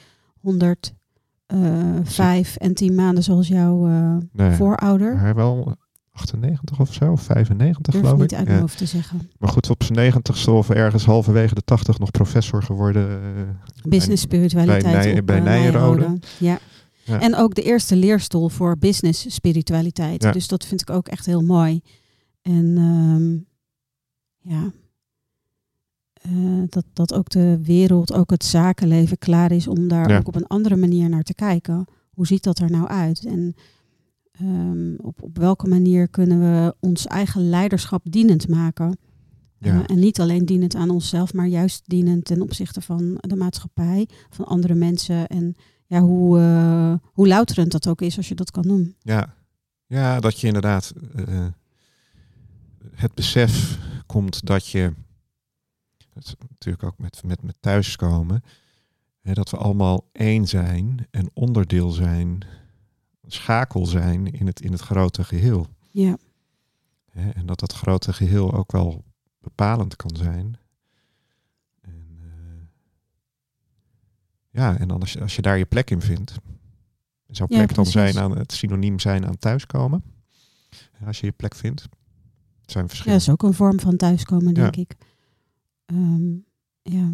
105 en 10 maanden zoals jouw eh, Nee, voorouder. hij wel 98 of zo, of 95 Durf geloof niet ik. uit mijn hoofd te zeggen. Maar goed, op zijn 90ste of ergens halverwege de 80 nog professor geworden. eh, Business spiritualiteit bij Nij- bij eh, Nijenrode. Ja. Ja. En ook de eerste leerstoel voor business spiritualiteit. Ja. Dus dat vind ik ook echt heel mooi. En ehm, ja, eh, dat, dat ook de wereld, ook het zakenleven klaar is om daar Ja. ook op een andere manier naar te kijken. Hoe ziet dat er nou uit? En ehm, op, op welke manier kunnen we ons eigen leiderschap dienend maken? ja. Eh, en niet alleen dienend aan onszelf, maar juist dienend ten opzichte van de maatschappij, van andere mensen. En ja, hoe, eh, hoe louterend dat ook is als je dat kan doen. Ja, ja dat je inderdaad het besef komt dat je, dat is natuurlijk ook met, met, met thuiskomen, hè, dat we allemaal één zijn en onderdeel zijn, schakel zijn in het, in het grote geheel. Ja, Hè, en dat dat grote geheel ook wel bepalend kan zijn. En, eh, ja, en dan als je, als je daar je plek in vindt. Zou Ja, plek dan zijn aan het synoniem zijn aan thuiskomen? Ja, Als je je plek vindt. Het zijn ja, verschillende. dat is ook een vorm van thuiskomen, denk Ja. ik. Ehm, ja.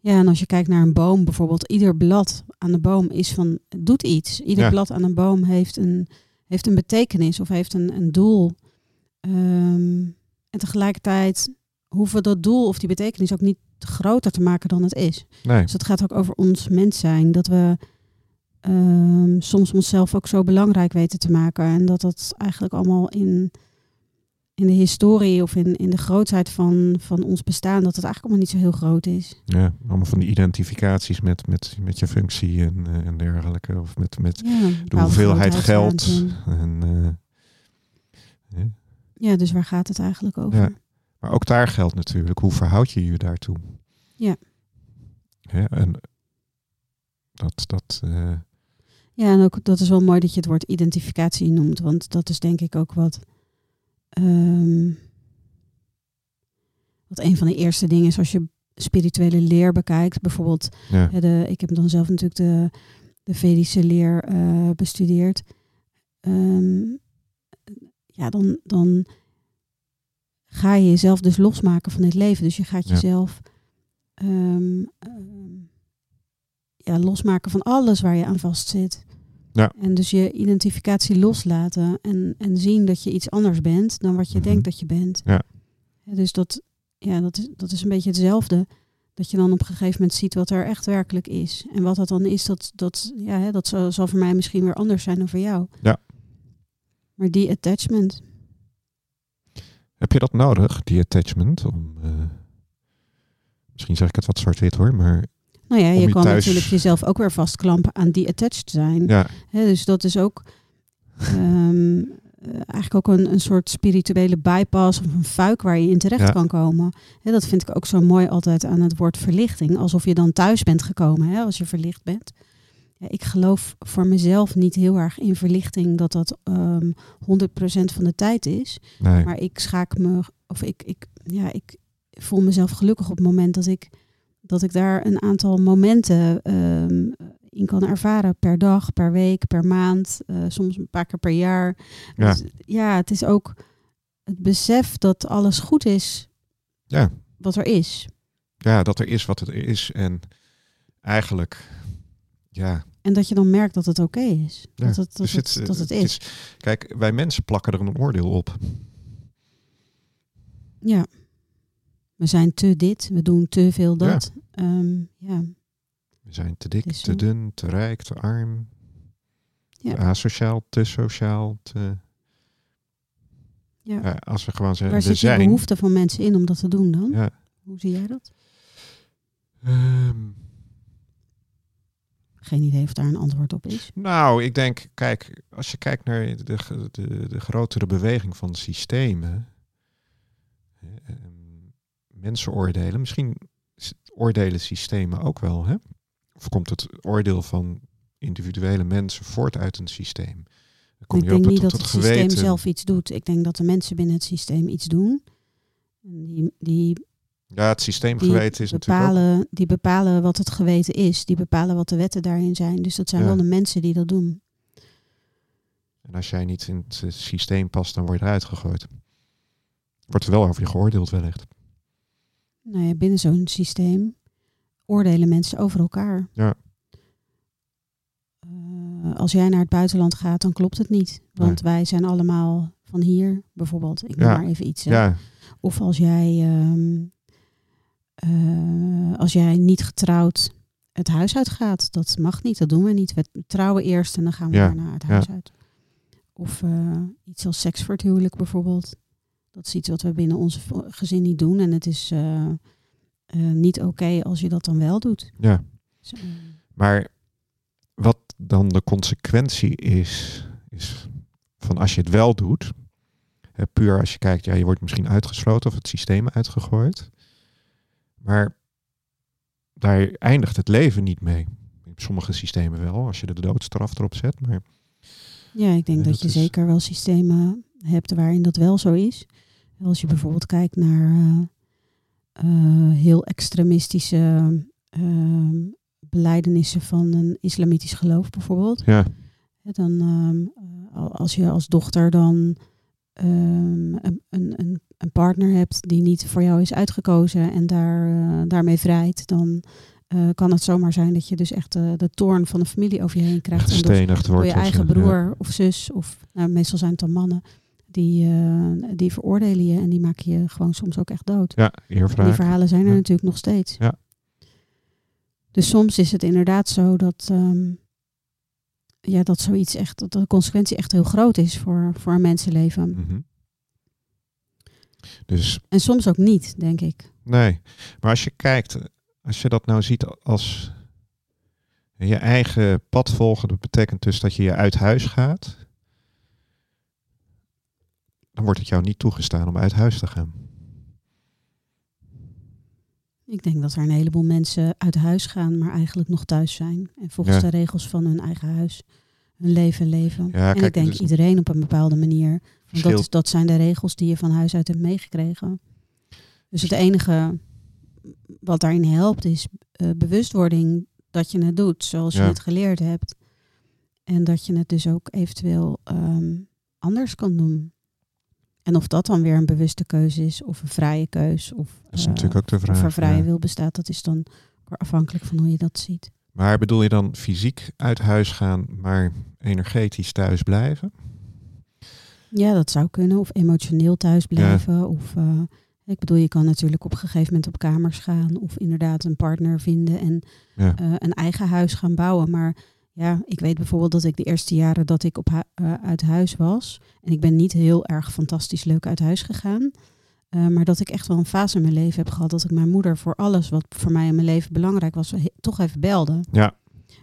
Ja, en als je kijkt naar een boom bijvoorbeeld, ieder blad aan de boom is van, doet iets. Ieder Ja. blad aan een boom heeft een, heeft een betekenis of heeft een, een doel. Ehm, en tegelijkertijd hoeven we dat doel of die betekenis ook niet groter te maken dan het is. nee, Dus het gaat ook over ons mens zijn. Dat we ehm, soms onszelf ook zo belangrijk weten te maken. En dat dat eigenlijk allemaal in, in de historie of in, in de grootheid van, van ons bestaan, dat het eigenlijk allemaal niet zo heel groot is. ja, allemaal van die identificaties met, met, met je functie en, eh, en dergelijke. Of met, met Ja, de hoeveelheid geld. En, eh, ja. Ja, dus waar gaat het eigenlijk over? Ja. Maar ook daar geldt natuurlijk, hoe verhoud je je daartoe? Ja. Hè, en dat, dat eh, Ja, en ook dat is wel mooi dat je het woord identificatie noemt. Want dat is denk ik ook wat. Ehm, wat een van de eerste dingen is als je spirituele leer bekijkt. Bijvoorbeeld, ja, de, ik heb dan zelf natuurlijk de, de Vedische leer eh, bestudeerd. Ehm, ja, dan, dan ga je jezelf dus losmaken van dit leven. Dus je gaat Ja. jezelf ehm, ja, losmaken van alles waar je aan vastzit. Ja. En dus je identificatie loslaten en, en zien dat je iets anders bent dan wat je Mhm. denkt dat je bent. Ja. Dus dat, ja, dat, is, dat is een beetje hetzelfde. Dat je dan op een gegeven moment ziet wat er echt werkelijk is. En wat dat dan is, dat, dat, ja, hè, dat zal, zal voor mij misschien weer anders zijn dan voor jou. Ja. Maar die attachment, Heb je dat nodig, die attachment? Om, eh, misschien zeg ik het wat zwart-wit hoor, maar nou ja, je je kan thuis- natuurlijk jezelf ook weer vastklampen aan die attached zijn. ja, dus dat is ook ehm, eh, eigenlijk ook een, een soort spirituele bypass of een fuik waar je in terecht Ja. kan komen. Dat vind ik ook zo mooi altijd aan het woord verlichting. Alsof je dan thuis bent gekomen hè, als je verlicht bent. Ja, ik geloof voor mezelf niet heel erg in verlichting dat dat ehm 100% van de tijd is. nee. Maar ik schaak me, of ik, ik, ja, ik voel mezelf gelukkig op het moment dat ik, dat ik daar een aantal momenten ehm, in kan ervaren. Per dag, per week, per maand, eh, soms een paar keer per jaar. Ja. Dus, ja, het is ook het besef dat alles goed is Ja. wat er is. ja, dat er is wat het is en eigenlijk, ja, En dat je dan merkt dat het oké is. Ja, Dat het, dat dus het, het, dat het het is. Kijk, wij mensen plakken er een oordeel op. Ja. We zijn te dit, we doen te veel dat. Ehm, ja. We zijn te dik, is te dun, te rijk, te arm. Ja. Te asociaal, te sociaal. Te... Ja. Ja, als we gewoon zeggen, Waar zit de zijn. behoefte van mensen in om dat te doen dan? Ja. Hoe zie jij dat? Ehm, Geen idee of daar een antwoord op is. nou, ik denk, kijk, als je kijkt naar de, de, de, de grotere beweging van systemen. ehm, mensen oordelen, misschien oordelen systemen ook wel, hè? Of komt het oordeel van individuele mensen voort uit een systeem? Dan kom ik je denk op niet dat het het systeem zelf iets doet. Ik denk dat de mensen binnen het systeem iets doen. En die, die, Ja, het systeem die, geweten is natuurlijk ook... bepalen, die bepalen wat het geweten is. Die bepalen wat de wetten daarin zijn. Dus dat zijn Ja. wel de mensen die dat doen. En als jij niet in het eh, systeem past, dan word je eruit gegooid. Wordt er wel over je geoordeeld wellicht. Nou ja, binnen zo'n systeem oordelen mensen over elkaar. Ja. Eh, als jij naar het buitenland gaat, dan klopt het niet. Want wij zijn allemaal van hier, bijvoorbeeld. Ik noem Ja. maar even iets. Ja, Of als jij, ehm, eh, als jij niet getrouwd het huis uitgaat. Dat mag niet, dat doen we niet. We trouwen eerst en dan gaan we daarna het huis uit. Of eh, iets als seks voor het huwelijk bijvoorbeeld. Dat is iets wat we binnen ons gezin niet doen. En het is eh, eh, niet oké als je dat dan wel doet. ja. Maar wat dan de consequentie is, is van als je het wel doet, hè, puur als je kijkt, ja, je wordt misschien uitgesloten of het systeem uitgegooid. Maar daar eindigt het leven niet mee. In sommige systemen wel, als je de doodstraf erop zet. Maar Ja, ik denk dat, dat je is- zeker wel systemen hebt waarin dat wel zo is. Als je bijvoorbeeld kijkt naar eh, eh, heel extremistische eh, belijdenissen van een islamitisch geloof bijvoorbeeld. ja, Dan ehm, eh, al- als je als dochter dan ehm, een, een, een, partner hebt die niet voor jou is uitgekozen en daar, daarmee vrijt, dan kan het zomaar zijn dat je dus echt eh, de toorn van de familie over je heen krijgt. En door gestenigd door wordt. je of eigen ja. broer of zus, of nou, meestal zijn het dan mannen, die, eh, die veroordelen je en die maken je gewoon soms ook echt dood. Ja, Die verhalen zijn er Ja. natuurlijk nog steeds. Ja. Dus soms is het inderdaad zo dat, ehm, ja, dat zoiets echt, dat de consequentie echt heel groot is voor, voor een mensenleven. Mhm. Dus En soms ook niet, denk ik. Nee, maar als je kijkt, als je dat nou ziet als je eigen pad volgen, dat betekent dus dat je je uit huis gaat, dan wordt het jou niet toegestaan om uit huis te gaan. Ik denk dat er een heleboel mensen uit huis gaan, maar eigenlijk nog thuis zijn. En volgens Ja. de regels van hun eigen huis hun leven leven. Ja, en kijk, ik denk dus- iedereen op een bepaalde manier. Want Verschil, dat, is, dat zijn de regels die je van huis uit hebt meegekregen. Dus het enige wat daarin helpt is eh, bewustwording dat je het doet zoals je het geleerd hebt. En dat je het dus ook eventueel ehm, anders kan doen. En of dat dan weer een bewuste keuze is of een vrije keus. Of, Dat is eh, natuurlijk ook de vraag. of er vrije ja. wil bestaat, dat is dan afhankelijk van hoe je dat ziet. Maar bedoel je dan fysiek uit huis gaan, maar energetisch thuis blijven? Ja, dat zou kunnen. Of emotioneel thuis blijven. Of eh, ik bedoel, je kan natuurlijk op een gegeven moment op kamers gaan. Of inderdaad een partner vinden en Ja. eh, een eigen huis gaan bouwen. Maar ja, ik weet bijvoorbeeld dat ik de eerste jaren dat ik op hu- eh, uit huis was. En ik ben niet heel erg fantastisch leuk uit huis gegaan. eh, maar dat ik echt wel een fase in mijn leven heb gehad dat ik mijn moeder voor alles wat voor mij in mijn leven belangrijk was, toch even belde. Ja.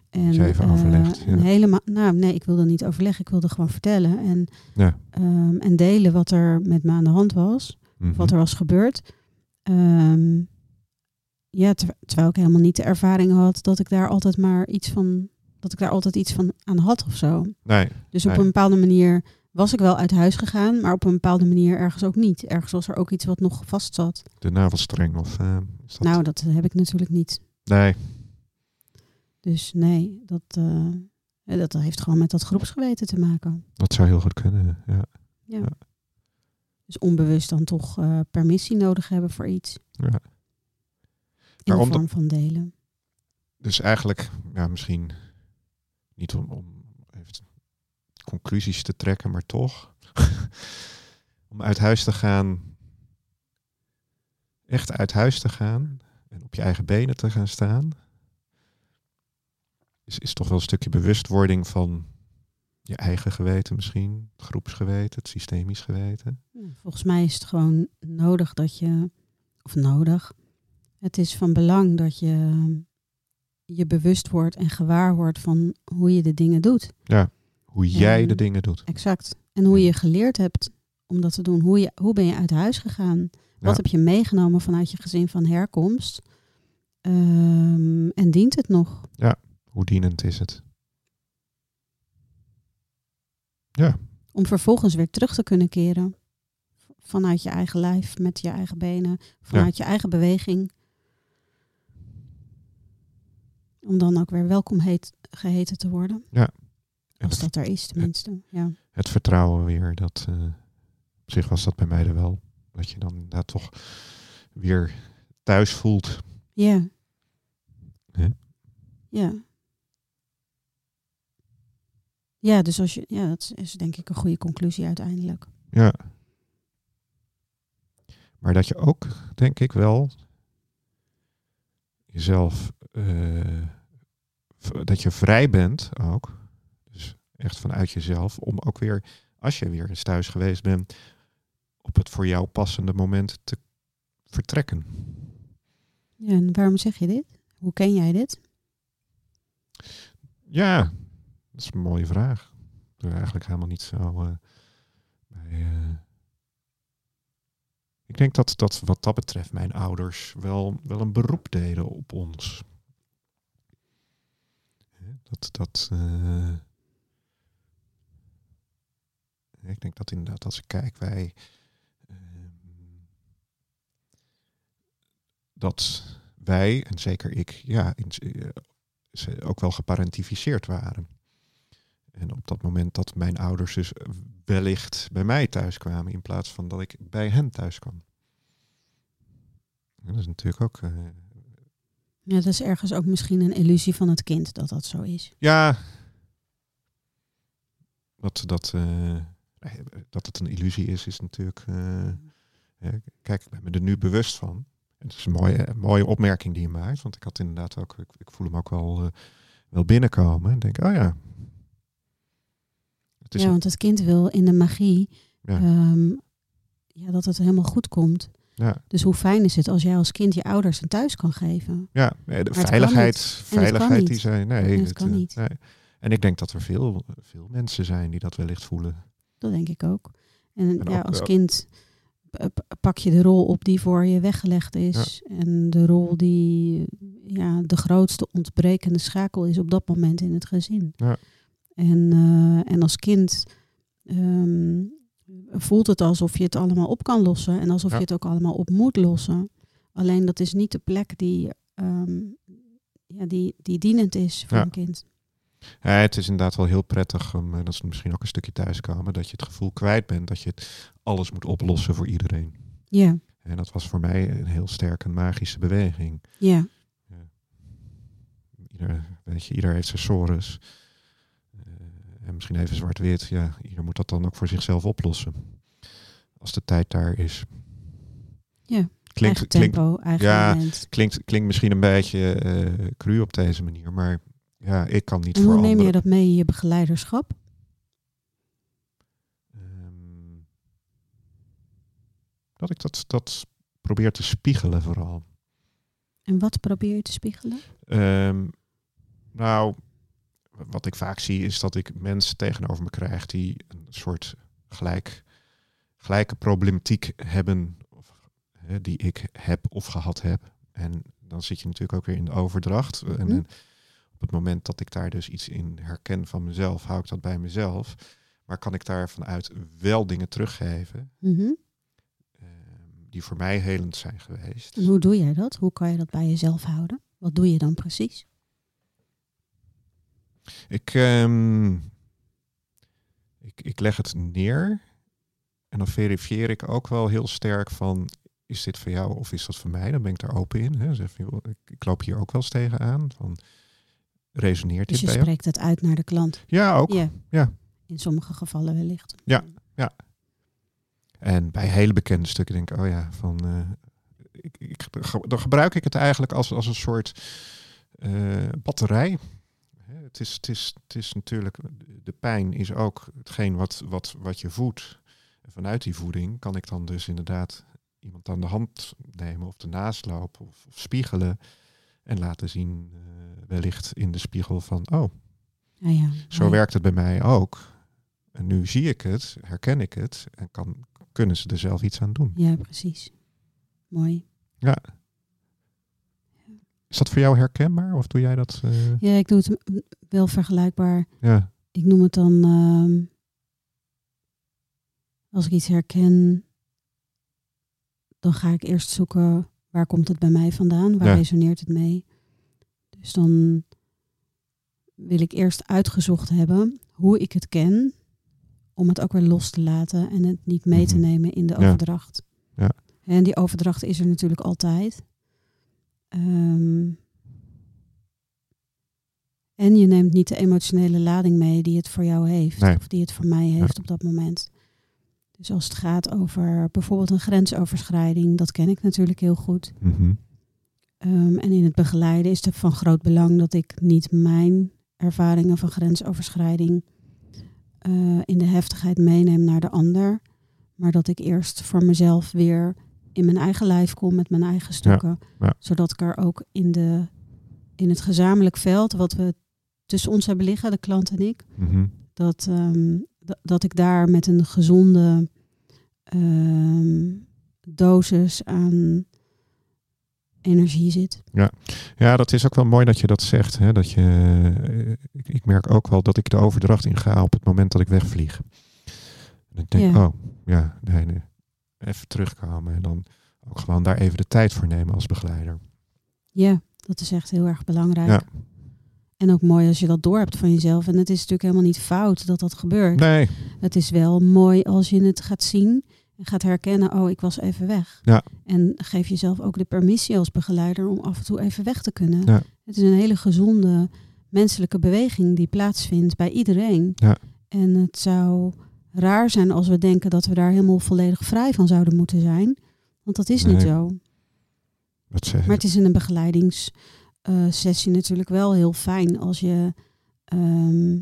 En, even eh, overlegt, ja. helemaal, nou nee, ik wilde niet overleggen, ik wilde gewoon vertellen. En, Ja. ehm, en delen wat er met me aan de hand was Mhm. wat er was gebeurd. Ehm, ja, ter- terwijl ik helemaal niet de ervaring had dat ik daar altijd maar iets van, dat ik daar altijd iets van aan had of zo. Nee, Dus op Nee. een bepaalde manier was ik wel uit huis gegaan, maar op een bepaalde manier ergens ook niet. Ergens was er ook iets wat nog vast zat. de navelstreng of eh, is dat... Nou, dat heb ik natuurlijk niet. Nee, Dus nee, dat, eh, dat heeft gewoon met dat groepsgeweten te maken. dat zou heel goed kunnen. Ja. Ja. Ja. Dus onbewust dan toch eh, permissie nodig hebben voor iets. Ja. In de- vorm van delen. Dus eigenlijk, ja, misschien niet om, conclusies te trekken, maar toch. om uit huis te gaan, echt uit huis te gaan en op je eigen benen te gaan staan, is, is toch wel een stukje bewustwording van je eigen geweten misschien, groepsgeweten, het systemisch geweten. Volgens mij is het gewoon nodig dat je, of nodig, het is van belang dat je je bewust wordt en gewaar wordt van hoe je de dingen doet. Hoe jij En- de dingen doet. Exact. En hoe je geleerd hebt om dat te doen. Hoe, je, hoe ben je uit huis gegaan? Wat Ja. heb je meegenomen vanuit je gezin van herkomst? Ehm, en dient het nog? Hoe dienend is het? Om vervolgens weer terug te kunnen keren. Vanuit je eigen lijf, met je eigen benen, vanuit je eigen beweging. Om dan ook weer welkom heet, geheten te worden. En Als het, dat er is, tenminste. Ja. het vertrouwen weer, dat eh, op zich was dat bij mij er wel. Dat je dan inderdaad toch weer thuis voelt. Ja. Ja. Ja, dus als je, ja, dat is denk ik een goede conclusie uiteindelijk. Ja. Maar dat je ook, denk ik wel, jezelf, dat je vrij bent ook. Dus echt vanuit jezelf, om ook weer, als je weer eens thuis geweest bent, op het voor jou passende moment te vertrekken. Ja, en waarom zeg je dit? Hoe ken jij dit? Ja, dat is een mooie vraag. Ik er eigenlijk helemaal niet zo eh, bij. eh. Ik denk dat, dat wat dat betreft mijn ouders wel, wel een beroep deden op ons. Dat, dat, eh, ik denk dat inderdaad als ik kijk, wij ehm, dat wij, en zeker ik, ja, in, eh, ze ook wel geparentificeerd waren. En op dat moment dat mijn ouders dus wellicht bij mij thuis kwamen in plaats van dat ik bij hen thuis kwam. Dat is natuurlijk ook. Ja, dat is ergens ook misschien een illusie van het kind dat dat zo is. ja. Dat, dat, eh, dat het een illusie is, is natuurlijk. eh, ja, kijk, ik ben me er nu bewust van. Het is een mooie, een mooie opmerking die je maakt. Want ik had inderdaad ook. Ik, ik voel hem ook wel, eh, wel binnenkomen. En denk, oh ja. Het is ja, want het kind wil in de magie Ja. ehm, ja, dat het helemaal goed komt. Ja, Dus hoe fijn is het als jij als kind je ouders een thuis kan geven? ja nee, de veiligheid, veiligheid die zijn. Nee, En het het, kan eh, niet. nee. En ik denk dat er veel, veel mensen zijn die dat wellicht voelen. Dat denk ik ook. En, En ja, ook, als eh, kind p- pak je de rol op die voor je weggelegd is. En de rol die ja, de grootste ontbrekende schakel is op dat moment in het gezin. Ja. En, eh, en als kind ehm, voelt het alsof je het allemaal op kan lossen. En alsof Ja. je het ook allemaal op moet lossen. Alleen dat is niet de plek die, ehm, ja, die, die dienend is voor Ja. een kind. Ja, het is inderdaad wel heel prettig, om, dat is misschien ook een stukje thuiskomen, dat je het gevoel kwijt bent dat je het alles moet oplossen voor iedereen. Ja. En dat was voor mij een heel sterke magische beweging. Ja. ja. Ieder, weet je, ieder heeft zijn sores. En misschien even zwart-wit. Ja, ieder moet dat dan ook voor zichzelf oplossen. Als de tijd daar is. Ja, klinkt, eigen tempo, klinkt, eigen ja, moment. Klinkt, klinkt misschien een beetje uh, cru op deze manier, maar ja, ik kan niet en voor hoe neem je dat mee in je begeleiderschap? Um, dat ik dat, dat probeer te spiegelen vooral. En wat probeer je te spiegelen? Um, nou, wat ik vaak zie is dat ik mensen tegenover me krijg die een soort gelijk, gelijke problematiek hebben, of, hè, die ik heb of gehad heb. En dan zit je natuurlijk ook weer in de overdracht. En, Mhm. en op het moment dat ik daar dus iets in herken van mezelf, hou ik dat bij mezelf. Maar kan ik daar vanuit wel dingen teruggeven Mhm. ehm, die voor mij helend zijn geweest. En hoe doe jij dat? Hoe kan je dat bij jezelf houden? Wat doe je dan precies? Ik, ehm, ik, ik leg het neer en dan verifieer ik ook wel heel sterk van, is dit voor jou of is dat voor mij? Dan ben ik daar open in. Hè. Zeg, ik, loop hier ook wel eens tegenaan. Van, resoneert Dus dit je bij jou? spreekt het uit naar de klant. Ja, ook. Ja. Ja. In sommige gevallen wellicht. Ja. En bij hele bekende stukken denk ik, oh ja, van, eh, ik, ik, dan gebruik ik het eigenlijk als, als een soort eh, batterij. Het is, het, is, het is natuurlijk, de pijn is ook hetgeen wat, wat, wat je voedt. En vanuit die voeding kan ik dan dus inderdaad iemand aan de hand nemen of ernaast lopen of, of spiegelen. En laten zien, eh, wellicht in de spiegel van, oh, Ah ja. zo Ja. werkt het bij mij ook. En nu zie ik het, herken ik het en kan, kunnen ze er zelf iets aan doen. Ja, precies. Mooi. Is dat voor jou herkenbaar of doe jij dat? eh, Ja, ik doe het wel vergelijkbaar. ja, Ik noem het dan, ehm, als ik iets herken, dan ga ik eerst zoeken waar komt het bij mij vandaan, waar Ja. resoneert het mee. Dus dan wil ik eerst uitgezocht hebben hoe ik het ken, om het ook weer los te laten en het niet mee te Mhm. nemen in de Ja. overdracht. Ja. En die overdracht is er natuurlijk altijd. Ehm, en je neemt niet de emotionele lading mee die het voor jou heeft. Nee. Of die het voor mij heeft op dat moment. Dus als het gaat over bijvoorbeeld een grensoverschrijding, dat ken ik natuurlijk heel goed. mhm, Ehm, en in het begeleiden is het van groot belang dat ik niet mijn ervaringen van grensoverschrijding eh, in de heftigheid meeneem naar de ander. Maar dat ik eerst voor mezelf weer in mijn eigen lijf kom met mijn eigen stukken. ja. Zodat ik er ook in, de, in het gezamenlijk veld, wat we tussen ons hebben liggen, de klant en ik, mhm. dat, ehm, dat, ik daar met een gezonde ehm, dosis aan energie zit. Ja, dat is ook wel mooi dat je dat zegt. Hè? Dat je, eh, ik, ik merk ook wel dat ik de overdracht inga op het moment dat ik wegvlieg. En ik denk, Ja. oh, ja, nee, nee. Even terugkomen en dan ook gewoon daar even de tijd voor nemen als begeleider. Ja, dat is echt heel erg belangrijk. Ja. En ook mooi als je dat door hebt van jezelf. En het is natuurlijk helemaal niet fout dat dat gebeurt. Nee, Het is wel mooi als je het gaat zien en gaat herkennen, oh, ik was even weg. Ja. En geef jezelf ook de permissie als begeleider om af en toe even weg te kunnen. Ja. Het is een hele gezonde menselijke beweging die plaatsvindt bij iedereen. Ja. En het zou raar zijn als we denken dat we daar helemaal volledig vrij van zouden moeten zijn. Want dat is niet zo. wat zeg Maar het is in een begeleidingssessie natuurlijk wel heel fijn als je, ehm,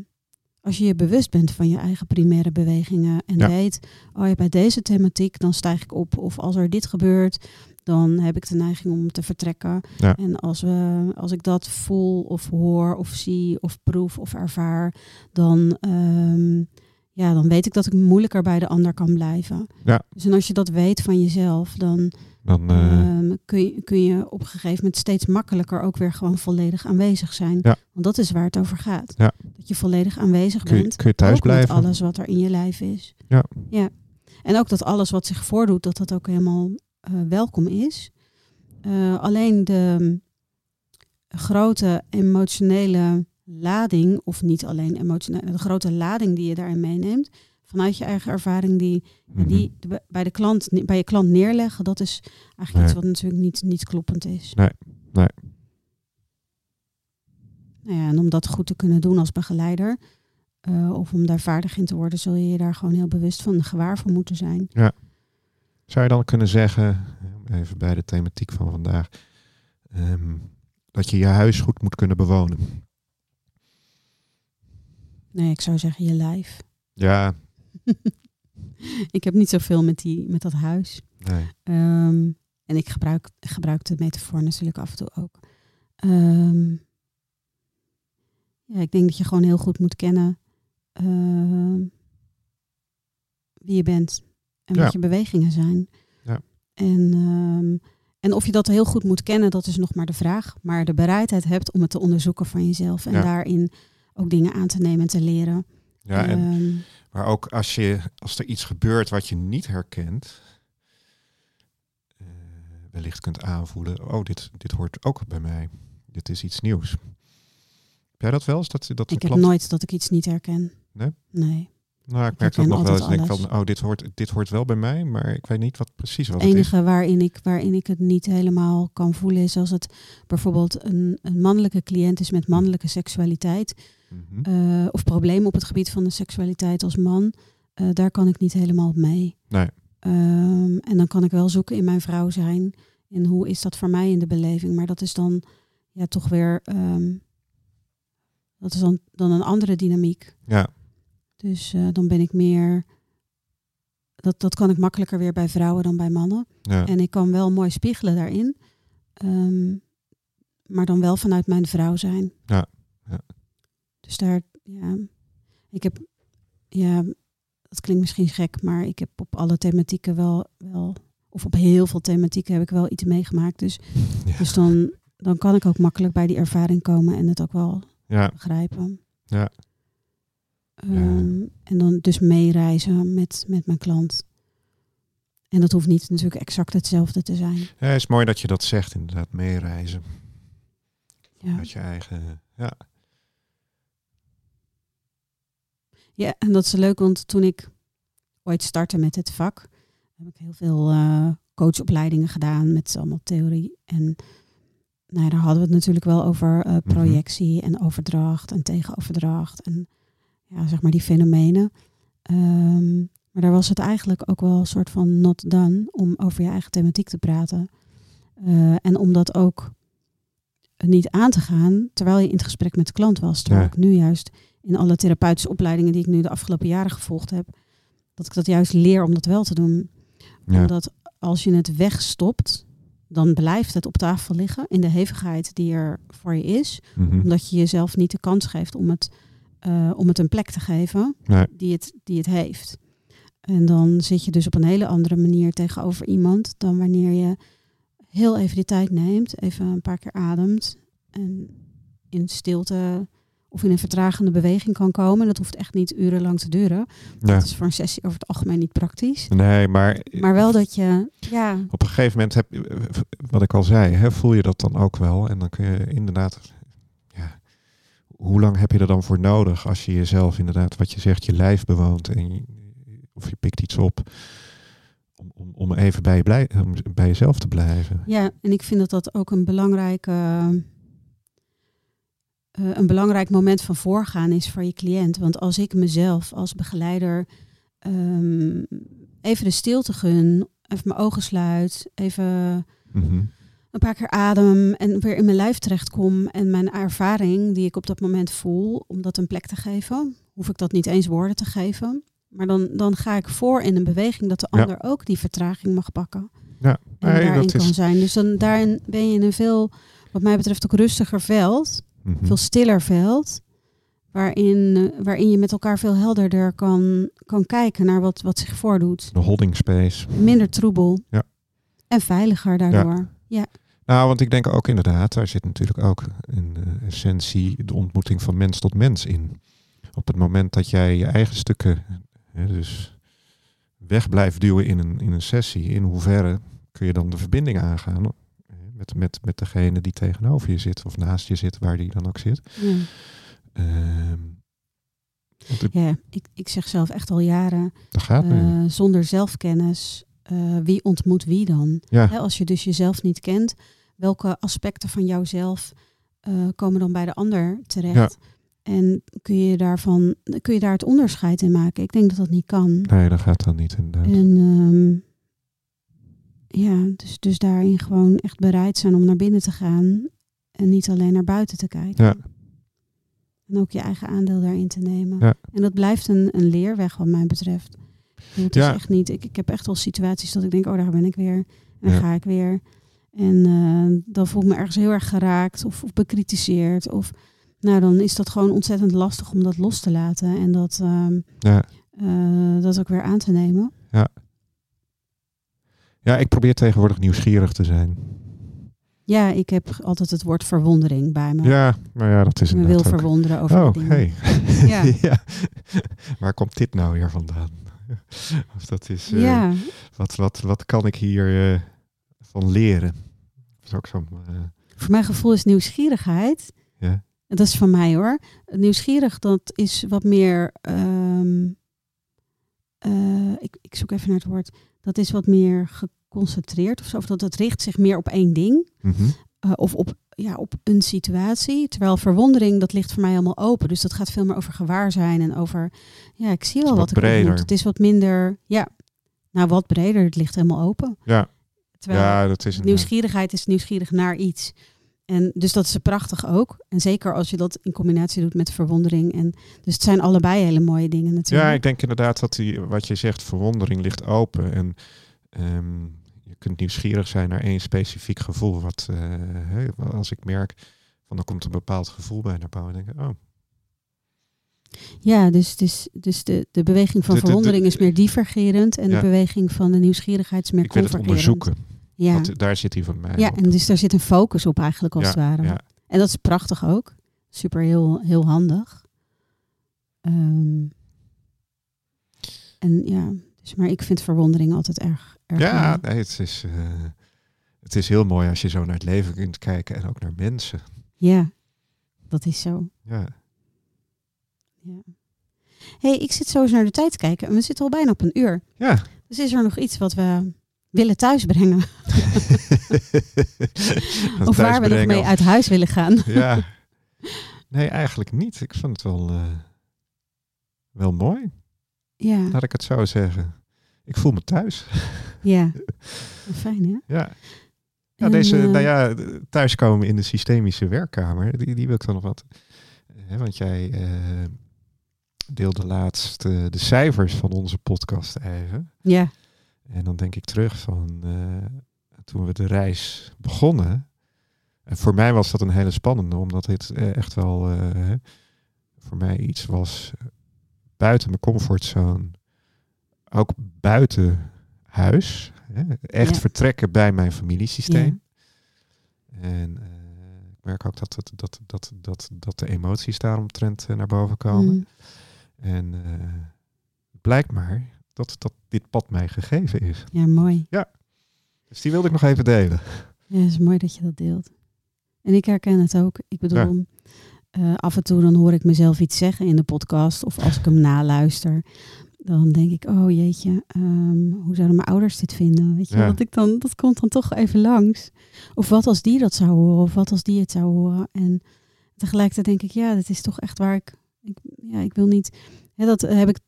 als je je bewust bent van je eigen primaire bewegingen. En Ja. weet, oh ja, bij deze thematiek dan stijg ik op. Of als er dit gebeurt, dan heb ik de neiging om te vertrekken. Ja. En als, we, als ik dat voel of hoor of zie of proef of ervaar, dan, ehm, ja, dan weet ik dat ik moeilijker bij de ander kan blijven. Ja. Dus en als je dat weet van jezelf, dan Dan, eh, Ehm, kun, je, kun je op een gegeven moment steeds makkelijker ook weer gewoon volledig aanwezig zijn. Ja. Want dat is waar het over gaat. Ja. Dat je volledig aanwezig kun, je, bent. kun je thuis ook blijven? met alles wat er in je lijf is. Ja. ja. En ook dat alles wat zich voordoet, dat dat ook helemaal eh, welkom is. Eh, alleen de grote emotionele lading, of niet alleen emotioneel, de grote lading die je daarin meeneemt, vanuit je eigen ervaring, die, ja, die Mhm. de- bij, de klant, bij je klant neerleggen, dat is eigenlijk Nee. iets wat natuurlijk niet, niet kloppend is. Nee, nee. Nou ja, en om dat goed te kunnen doen als begeleider, eh, of om daar vaardig in te worden, zul je je daar gewoon heel bewust van gewaar van moeten zijn. Zou je dan kunnen zeggen, even bij de thematiek van vandaag, ehm, dat je je huis goed moet kunnen bewonen? Nee, ik zou zeggen je lijf. Ja, ik heb niet zoveel met, die, met dat huis. nee. Ehm, en ik gebruik, gebruik de metafoor natuurlijk af en toe ook. Ehm, ja, ik denk dat je gewoon heel goed moet kennen ehm, wie je bent en Ja. wat je bewegingen zijn. Ja. En, en of je dat heel goed moet kennen, dat is nog maar de vraag. Maar de bereidheid hebt om het te onderzoeken van jezelf en Ja. daarin ook dingen aan te nemen en te leren. Ja, en, Ehm, maar ook als, je, als er iets gebeurt wat je niet herkent, eh, wellicht kunt aanvoelen, oh, dit, dit hoort ook bij mij. Dit is iets nieuws. Heb jij dat wel eens? Dat, dat ik heb klant- nooit dat ik iets niet herken. Nee? Nee. Nou, ik ik merk dat nog wel eens. denk van, oh, dit hoort, dit hoort wel bij mij, maar ik weet niet wat precies wat Het het is. enige waarin ik, waarin ik het niet helemaal kan voelen is als het bijvoorbeeld een, een mannelijke cliënt is met mannelijke seksualiteit. Mhm. eh, of problemen op het gebied van de seksualiteit als man. eh, daar kan ik niet helemaal mee. Nee. Ehm, en dan kan ik wel zoeken in mijn vrouw zijn. En hoe is dat voor mij in de beleving? Maar dat is dan ja, toch weer. ehm, dat is dan, dan een andere dynamiek. Ja, Dus eh, dan ben ik meer. Dat, dat kan ik makkelijker weer bij vrouwen dan bij mannen. ja, En ik kan wel mooi spiegelen daarin. Ehm, maar dan wel vanuit mijn vrouw zijn. Ja, ja. Dus daar, ja. Ik heb, ja, dat klinkt misschien gek, maar ik heb op alle thematieken wel, wel of op heel veel thematieken heb ik wel iets meegemaakt. Dus, ja. dus dan, dan kan ik ook makkelijk bij die ervaring komen en het ook wel ja, begrijpen. Ja. Ehm, En dan dus meereizen met, met mijn klant. En dat hoeft niet natuurlijk exact hetzelfde te zijn. Ja, het is mooi dat je dat zegt, inderdaad, meereizen. Ja. Je eigen. Ja, Ja, en dat is leuk, want toen ik ooit startte met het vak, heb ik heel veel eh, coachopleidingen gedaan met allemaal theorie. En nou, ja, daar hadden we het natuurlijk wel over eh, projectie en overdracht en tegenoverdracht en ja, zeg maar die fenomenen. Ehm, maar daar was het eigenlijk ook wel een soort van not done om over je eigen thematiek te praten. Eh, en om dat ook niet aan te gaan terwijl je in het gesprek met de klant was. Terwijl Ja. ik nu juist in alle therapeutische opleidingen die ik nu de afgelopen jaren gevolgd heb, dat ik dat juist leer om dat wel te doen. ja, Omdat als je het wegstopt, dan blijft het op tafel liggen in de hevigheid die er voor je is. mhm. Omdat je jezelf niet de kans geeft om het, eh, om het een plek te geven Nee. die, het, die het heeft. En dan zit je dus op een hele andere manier tegenover iemand dan wanneer je heel even die tijd neemt, even een paar keer ademt en in stilte of in een vertragende beweging kan komen. Dat hoeft echt niet urenlang te duren. ja. Dat is voor een sessie over het algemeen niet praktisch. Nee, maar, Maar wel dat je, ja, op een gegeven moment heb je, wat ik al zei, hè, voel je dat dan ook wel. En dan kun je inderdaad, ja, hoe lang heb je er dan voor nodig als je jezelf inderdaad, wat je zegt, je lijf bewoont en je, of je pikt iets op, om, om, even bij, je blij, om bij jezelf te blijven. ja, en ik vind dat dat ook een belangrijke, eh, een belangrijk moment van voorgaan is voor je cliënt. Want als ik mezelf als begeleider ehm, even de stilte gun, even mijn ogen sluit, even Mhm. een paar keer adem en weer in mijn lijf terechtkom en mijn ervaring die ik op dat moment voel, om dat een plek te geven, hoef ik dat niet eens woorden te geven. Maar dan, dan ga ik voor in een beweging dat de Ja. ander ook die vertraging mag pakken. Ja, En nee, daarin dat kan is. zijn. Dus dan daarin ben je in een veel, wat mij betreft, ook rustiger veld. Mhm. Veel stiller veld. Waarin, eh, waarin je met elkaar veel helderder kan, kan kijken naar wat, wat zich voordoet. De holding space. Minder troebel. Ja. En veiliger daardoor. Nou, want ik denk ook inderdaad, daar zit natuurlijk ook in de essentie de ontmoeting van mens tot mens in. Op het moment dat jij je eigen stukken hè, dus weg blijft duwen in een, in een sessie, in hoeverre kun je dan de verbinding aangaan met, met, met degene die tegenover je zit of naast je zit, waar die dan ook zit. Ja. Ehm, Ja, ik, ik zeg zelf echt al jaren, dat gaat nu. eh, zonder zelfkennis, eh, wie ontmoet wie dan? ja, Hè, als je dus jezelf niet kent, welke aspecten van jouzelf eh, komen dan bij de ander terecht? En kun je, daarvan, kun je daar het onderscheid in maken? Ik denk dat dat niet kan. nee, dat gaat dan niet inderdaad. En ehm, ja, dus, dus daarin gewoon echt bereid zijn om naar binnen te gaan en niet alleen naar buiten te kijken. Ja. En ook je eigen aandeel daarin te nemen. Ja. En dat blijft een, een leerweg wat mij betreft. Het is Ja. echt niet. Ik, ik heb echt wel situaties dat ik denk, oh daar ben ik weer. En Ja. ga ik weer. En eh, dan voel ik me ergens heel erg geraakt of, of bekritiseerd. Of nou, dan is dat gewoon ontzettend lastig om dat los te laten. En dat, ehm, Ja. eh, dat ook weer aan te nemen. ja, ik probeer tegenwoordig nieuwsgierig te zijn. Ja, ik heb altijd het woord verwondering bij me. Ja, maar ja, dat is ik me wil ook. verwonderen over Oh, dingen. hey. Ja. ja. Waar komt dit nou weer vandaan? of dat is, eh, Ja, wat, wat, wat kan ik hier eh, van leren? Dat is ook zo. eh, voor mijn gevoel is nieuwsgierigheid. Ja. Dat is van mij hoor. Nieuwsgierig, dat is wat meer. ehm, eh, ik, ik zoek even naar het woord. Dat is wat meer geconcentreerd of zo. Of dat het richt zich meer op één ding. mhm. eh, of op, ja, op een situatie. Terwijl verwondering, dat ligt voor mij helemaal open. Dus dat gaat veel meer over gewaarzijn en over... Ja, ik zie wel wat, wat ik breder. Het is wat minder... Ja, nou wat breder. Het ligt helemaal open. Ja. Terwijl ja, dat is een. nieuwsgierigheid is nieuwsgierig naar iets. En dus dat is prachtig ook. En zeker als je dat in combinatie doet met verwondering. En, dus het zijn allebei hele mooie dingen natuurlijk. Ja, ik denk inderdaad dat die, wat je zegt, verwondering ligt open. En ehm, je kunt nieuwsgierig zijn naar één specifiek gevoel. Wat, eh, als ik merk, van er komt een bepaald gevoel bij naar boven. Dan denk ik, oh, Ja, dus, dus, dus de, de beweging van De- de- de- verwondering is meer divergerend. En Ja. de beweging van de nieuwsgierigheid is meer ik wil het convergerend. onderzoeken. Ja. Want daar zit hij van mij ja, op. en dus daar zit een focus op eigenlijk als Ja, het ware. ja. En dat is prachtig ook. Super heel, heel handig. Ehm, en ja, dus, maar ik vind verwondering altijd erg, erg Ja, nee, het, is, eh, het is heel mooi als je zo naar het leven kunt kijken en ook naar mensen. Ja, dat is zo. Ja, Ja. hey, ik zit zo eens naar de tijd te kijken en we zitten al bijna op een uur. ja. Dus is er nog iets wat we willen thuisbrengen? Of waar we nog mee of- uit huis willen gaan? Ja. Nee, eigenlijk niet. Ik vond het wel, eh, wel mooi, ja, laat ik het zo zeggen. Ik voel me thuis. ja. Fijn hè? Ja. Ja, En, deze, eh, nou ja, thuiskomen in de systemische werkkamer, die, die wil ik dan nog wat. Hè, want jij eh, deelde laatst de cijfers van onze podcast even. Ja, En dan denk ik terug van eh, toen we de reis begonnen. En voor mij was dat een hele spannende, omdat dit eh, echt wel eh, voor mij iets was buiten mijn comfortzone. Ook buiten huis. Hè, echt Ja. vertrekken bij mijn familiesysteem. En ik merk ook dat, dat, dat, dat, dat, dat de emoties daaromtrent eh, naar boven komen. mm, En het blijkt maar dat, dat dit pad mij gegeven is. ja mooi. Dus die wilde ik nog even delen. Ja, het is mooi dat je dat deelt. En ik herken het ook. Ik bedoel, eh, af en toe dan hoor ik mezelf iets zeggen in de podcast. Of als ik hem naluister. Dan denk ik, oh jeetje, ehm, hoe zouden mijn ouders dit vinden? Weet je, Ja. dat, ik dan, dat komt dan toch even langs. Of wat als die dat zou horen? Of wat als die het zou horen? En tegelijkertijd denk ik, ja, dat is toch echt waar ik... ik ja, ik wil niet... Hè, dat heb ik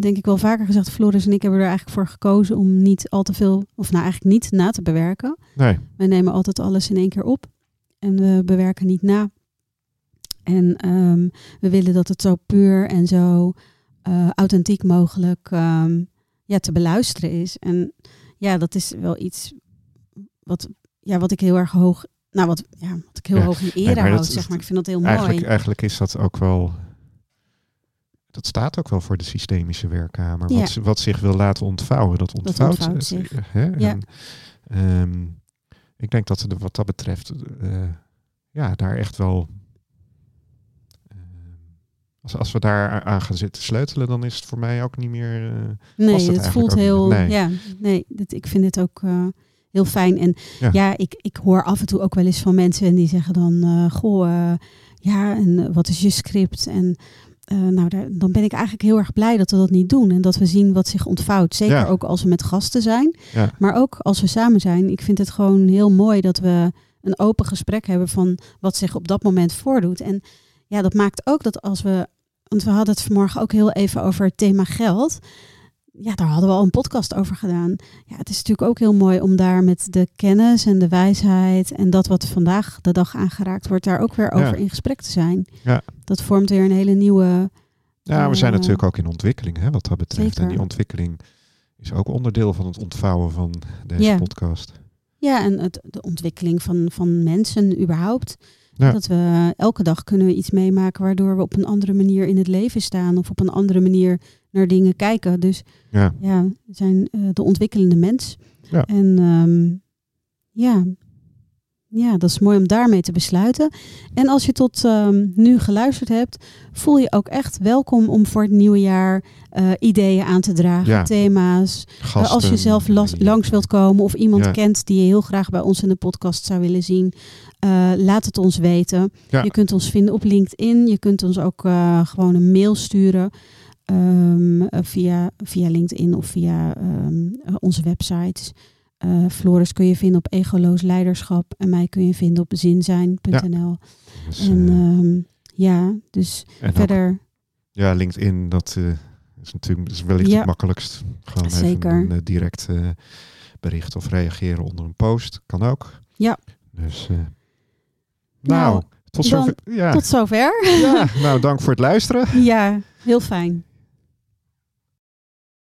denk ik wel vaker gezegd. Floris en ik hebben er eigenlijk voor gekozen om niet al te veel... Of nou eigenlijk niet na te bewerken. Nee, Wij nemen altijd alles in één keer op en we bewerken niet na. En ehm, we willen dat het zo puur en zo eh, authentiek mogelijk ehm, ja, te beluisteren is. En ja, dat is wel iets wat, ja, wat ik heel erg hoog, nou wat, ja, wat ik heel Ja. hoog in ere Nee, houd, zeg maar. Ik vind dat heel mooi. eigenlijk is dat ook wel. Dat staat ook wel voor de systemische werkkamer. Ja. Wat, wat zich wil laten ontvouwen, dat ontvouwt, ontvouwt zich. Hè? Ja. En, ehm, ik denk dat er wat dat betreft, eh, ja, daar echt wel. ehm, als, als we daar aan gaan zitten sleutelen, dan is het voor mij ook niet meer. eh, Nee, het het, voelt heel. Nee. Ja, nee, dit, ik vind dit ook eh, heel fijn. En Ja. ja, ik, ik hoor af en toe ook wel eens van mensen en die zeggen dan: Goh, ja, en wat is je script? En eh, nou, daar, dan ben ik eigenlijk heel erg blij dat we dat niet doen. En dat we zien wat zich ontvouwt. Zeker Ja. ook als we met gasten zijn. Ja. Maar ook als we samen zijn. Ik vind het gewoon heel mooi dat we een open gesprek hebben van wat zich op dat moment voordoet. En ja, dat maakt ook dat als we. Want we hadden het vanmorgen ook heel even over het thema geld. Ja, daar hadden we al een podcast over gedaan. Ja, het is natuurlijk ook heel mooi om daar met de kennis en de wijsheid en dat wat vandaag de dag aangeraakt wordt, daar ook weer Ja. over in gesprek te zijn. Ja. Dat vormt weer een hele nieuwe. Ja, we zijn Eh, natuurlijk ook in ontwikkeling hè, wat dat betreft. En die ontwikkeling is ook onderdeel van het ontvouwen van deze Ja. podcast. Ja, en het, de ontwikkeling van, van mensen überhaupt. Ja. Dat we elke dag kunnen we iets meemaken waardoor we op een andere manier in het leven staan of op een andere manier naar dingen kijken. Dus Ja, ja, we zijn eh, de ontwikkelende mens. Ja. En ehm, ja. ja, dat is mooi om daarmee te besluiten. En als je tot ehm, nu geluisterd hebt, voel je ook echt welkom om voor het nieuwe jaar eh, ideeën aan te dragen, Ja. thema's. Eh, als je zelf las- langs wilt komen of iemand Ja. kent die je heel graag bij ons in de podcast zou willen zien, laat het ons weten. Ja. Je kunt ons vinden op LinkedIn. Je kunt ons ook gewoon een mail sturen ehm, eh, via, via LinkedIn of via ehm, eh, onze websites. Eh, Floris kun je vinden op Egoloos Leiderschap en mij kun je vinden op zinzijn.nl. Dus, En eh, ehm, ja, dus en ook- verder. ja, LinkedIn, dat eh, is natuurlijk is wellicht Ja. het makkelijkst. Gewoon Zeker. even een eh, direct eh, bericht of reageren onder een post. Kan ook. Ja. Dus, eh, nou, Nou, tot zover. Ja, Tot zover. ja, nou dank voor het luisteren. ja, heel fijn.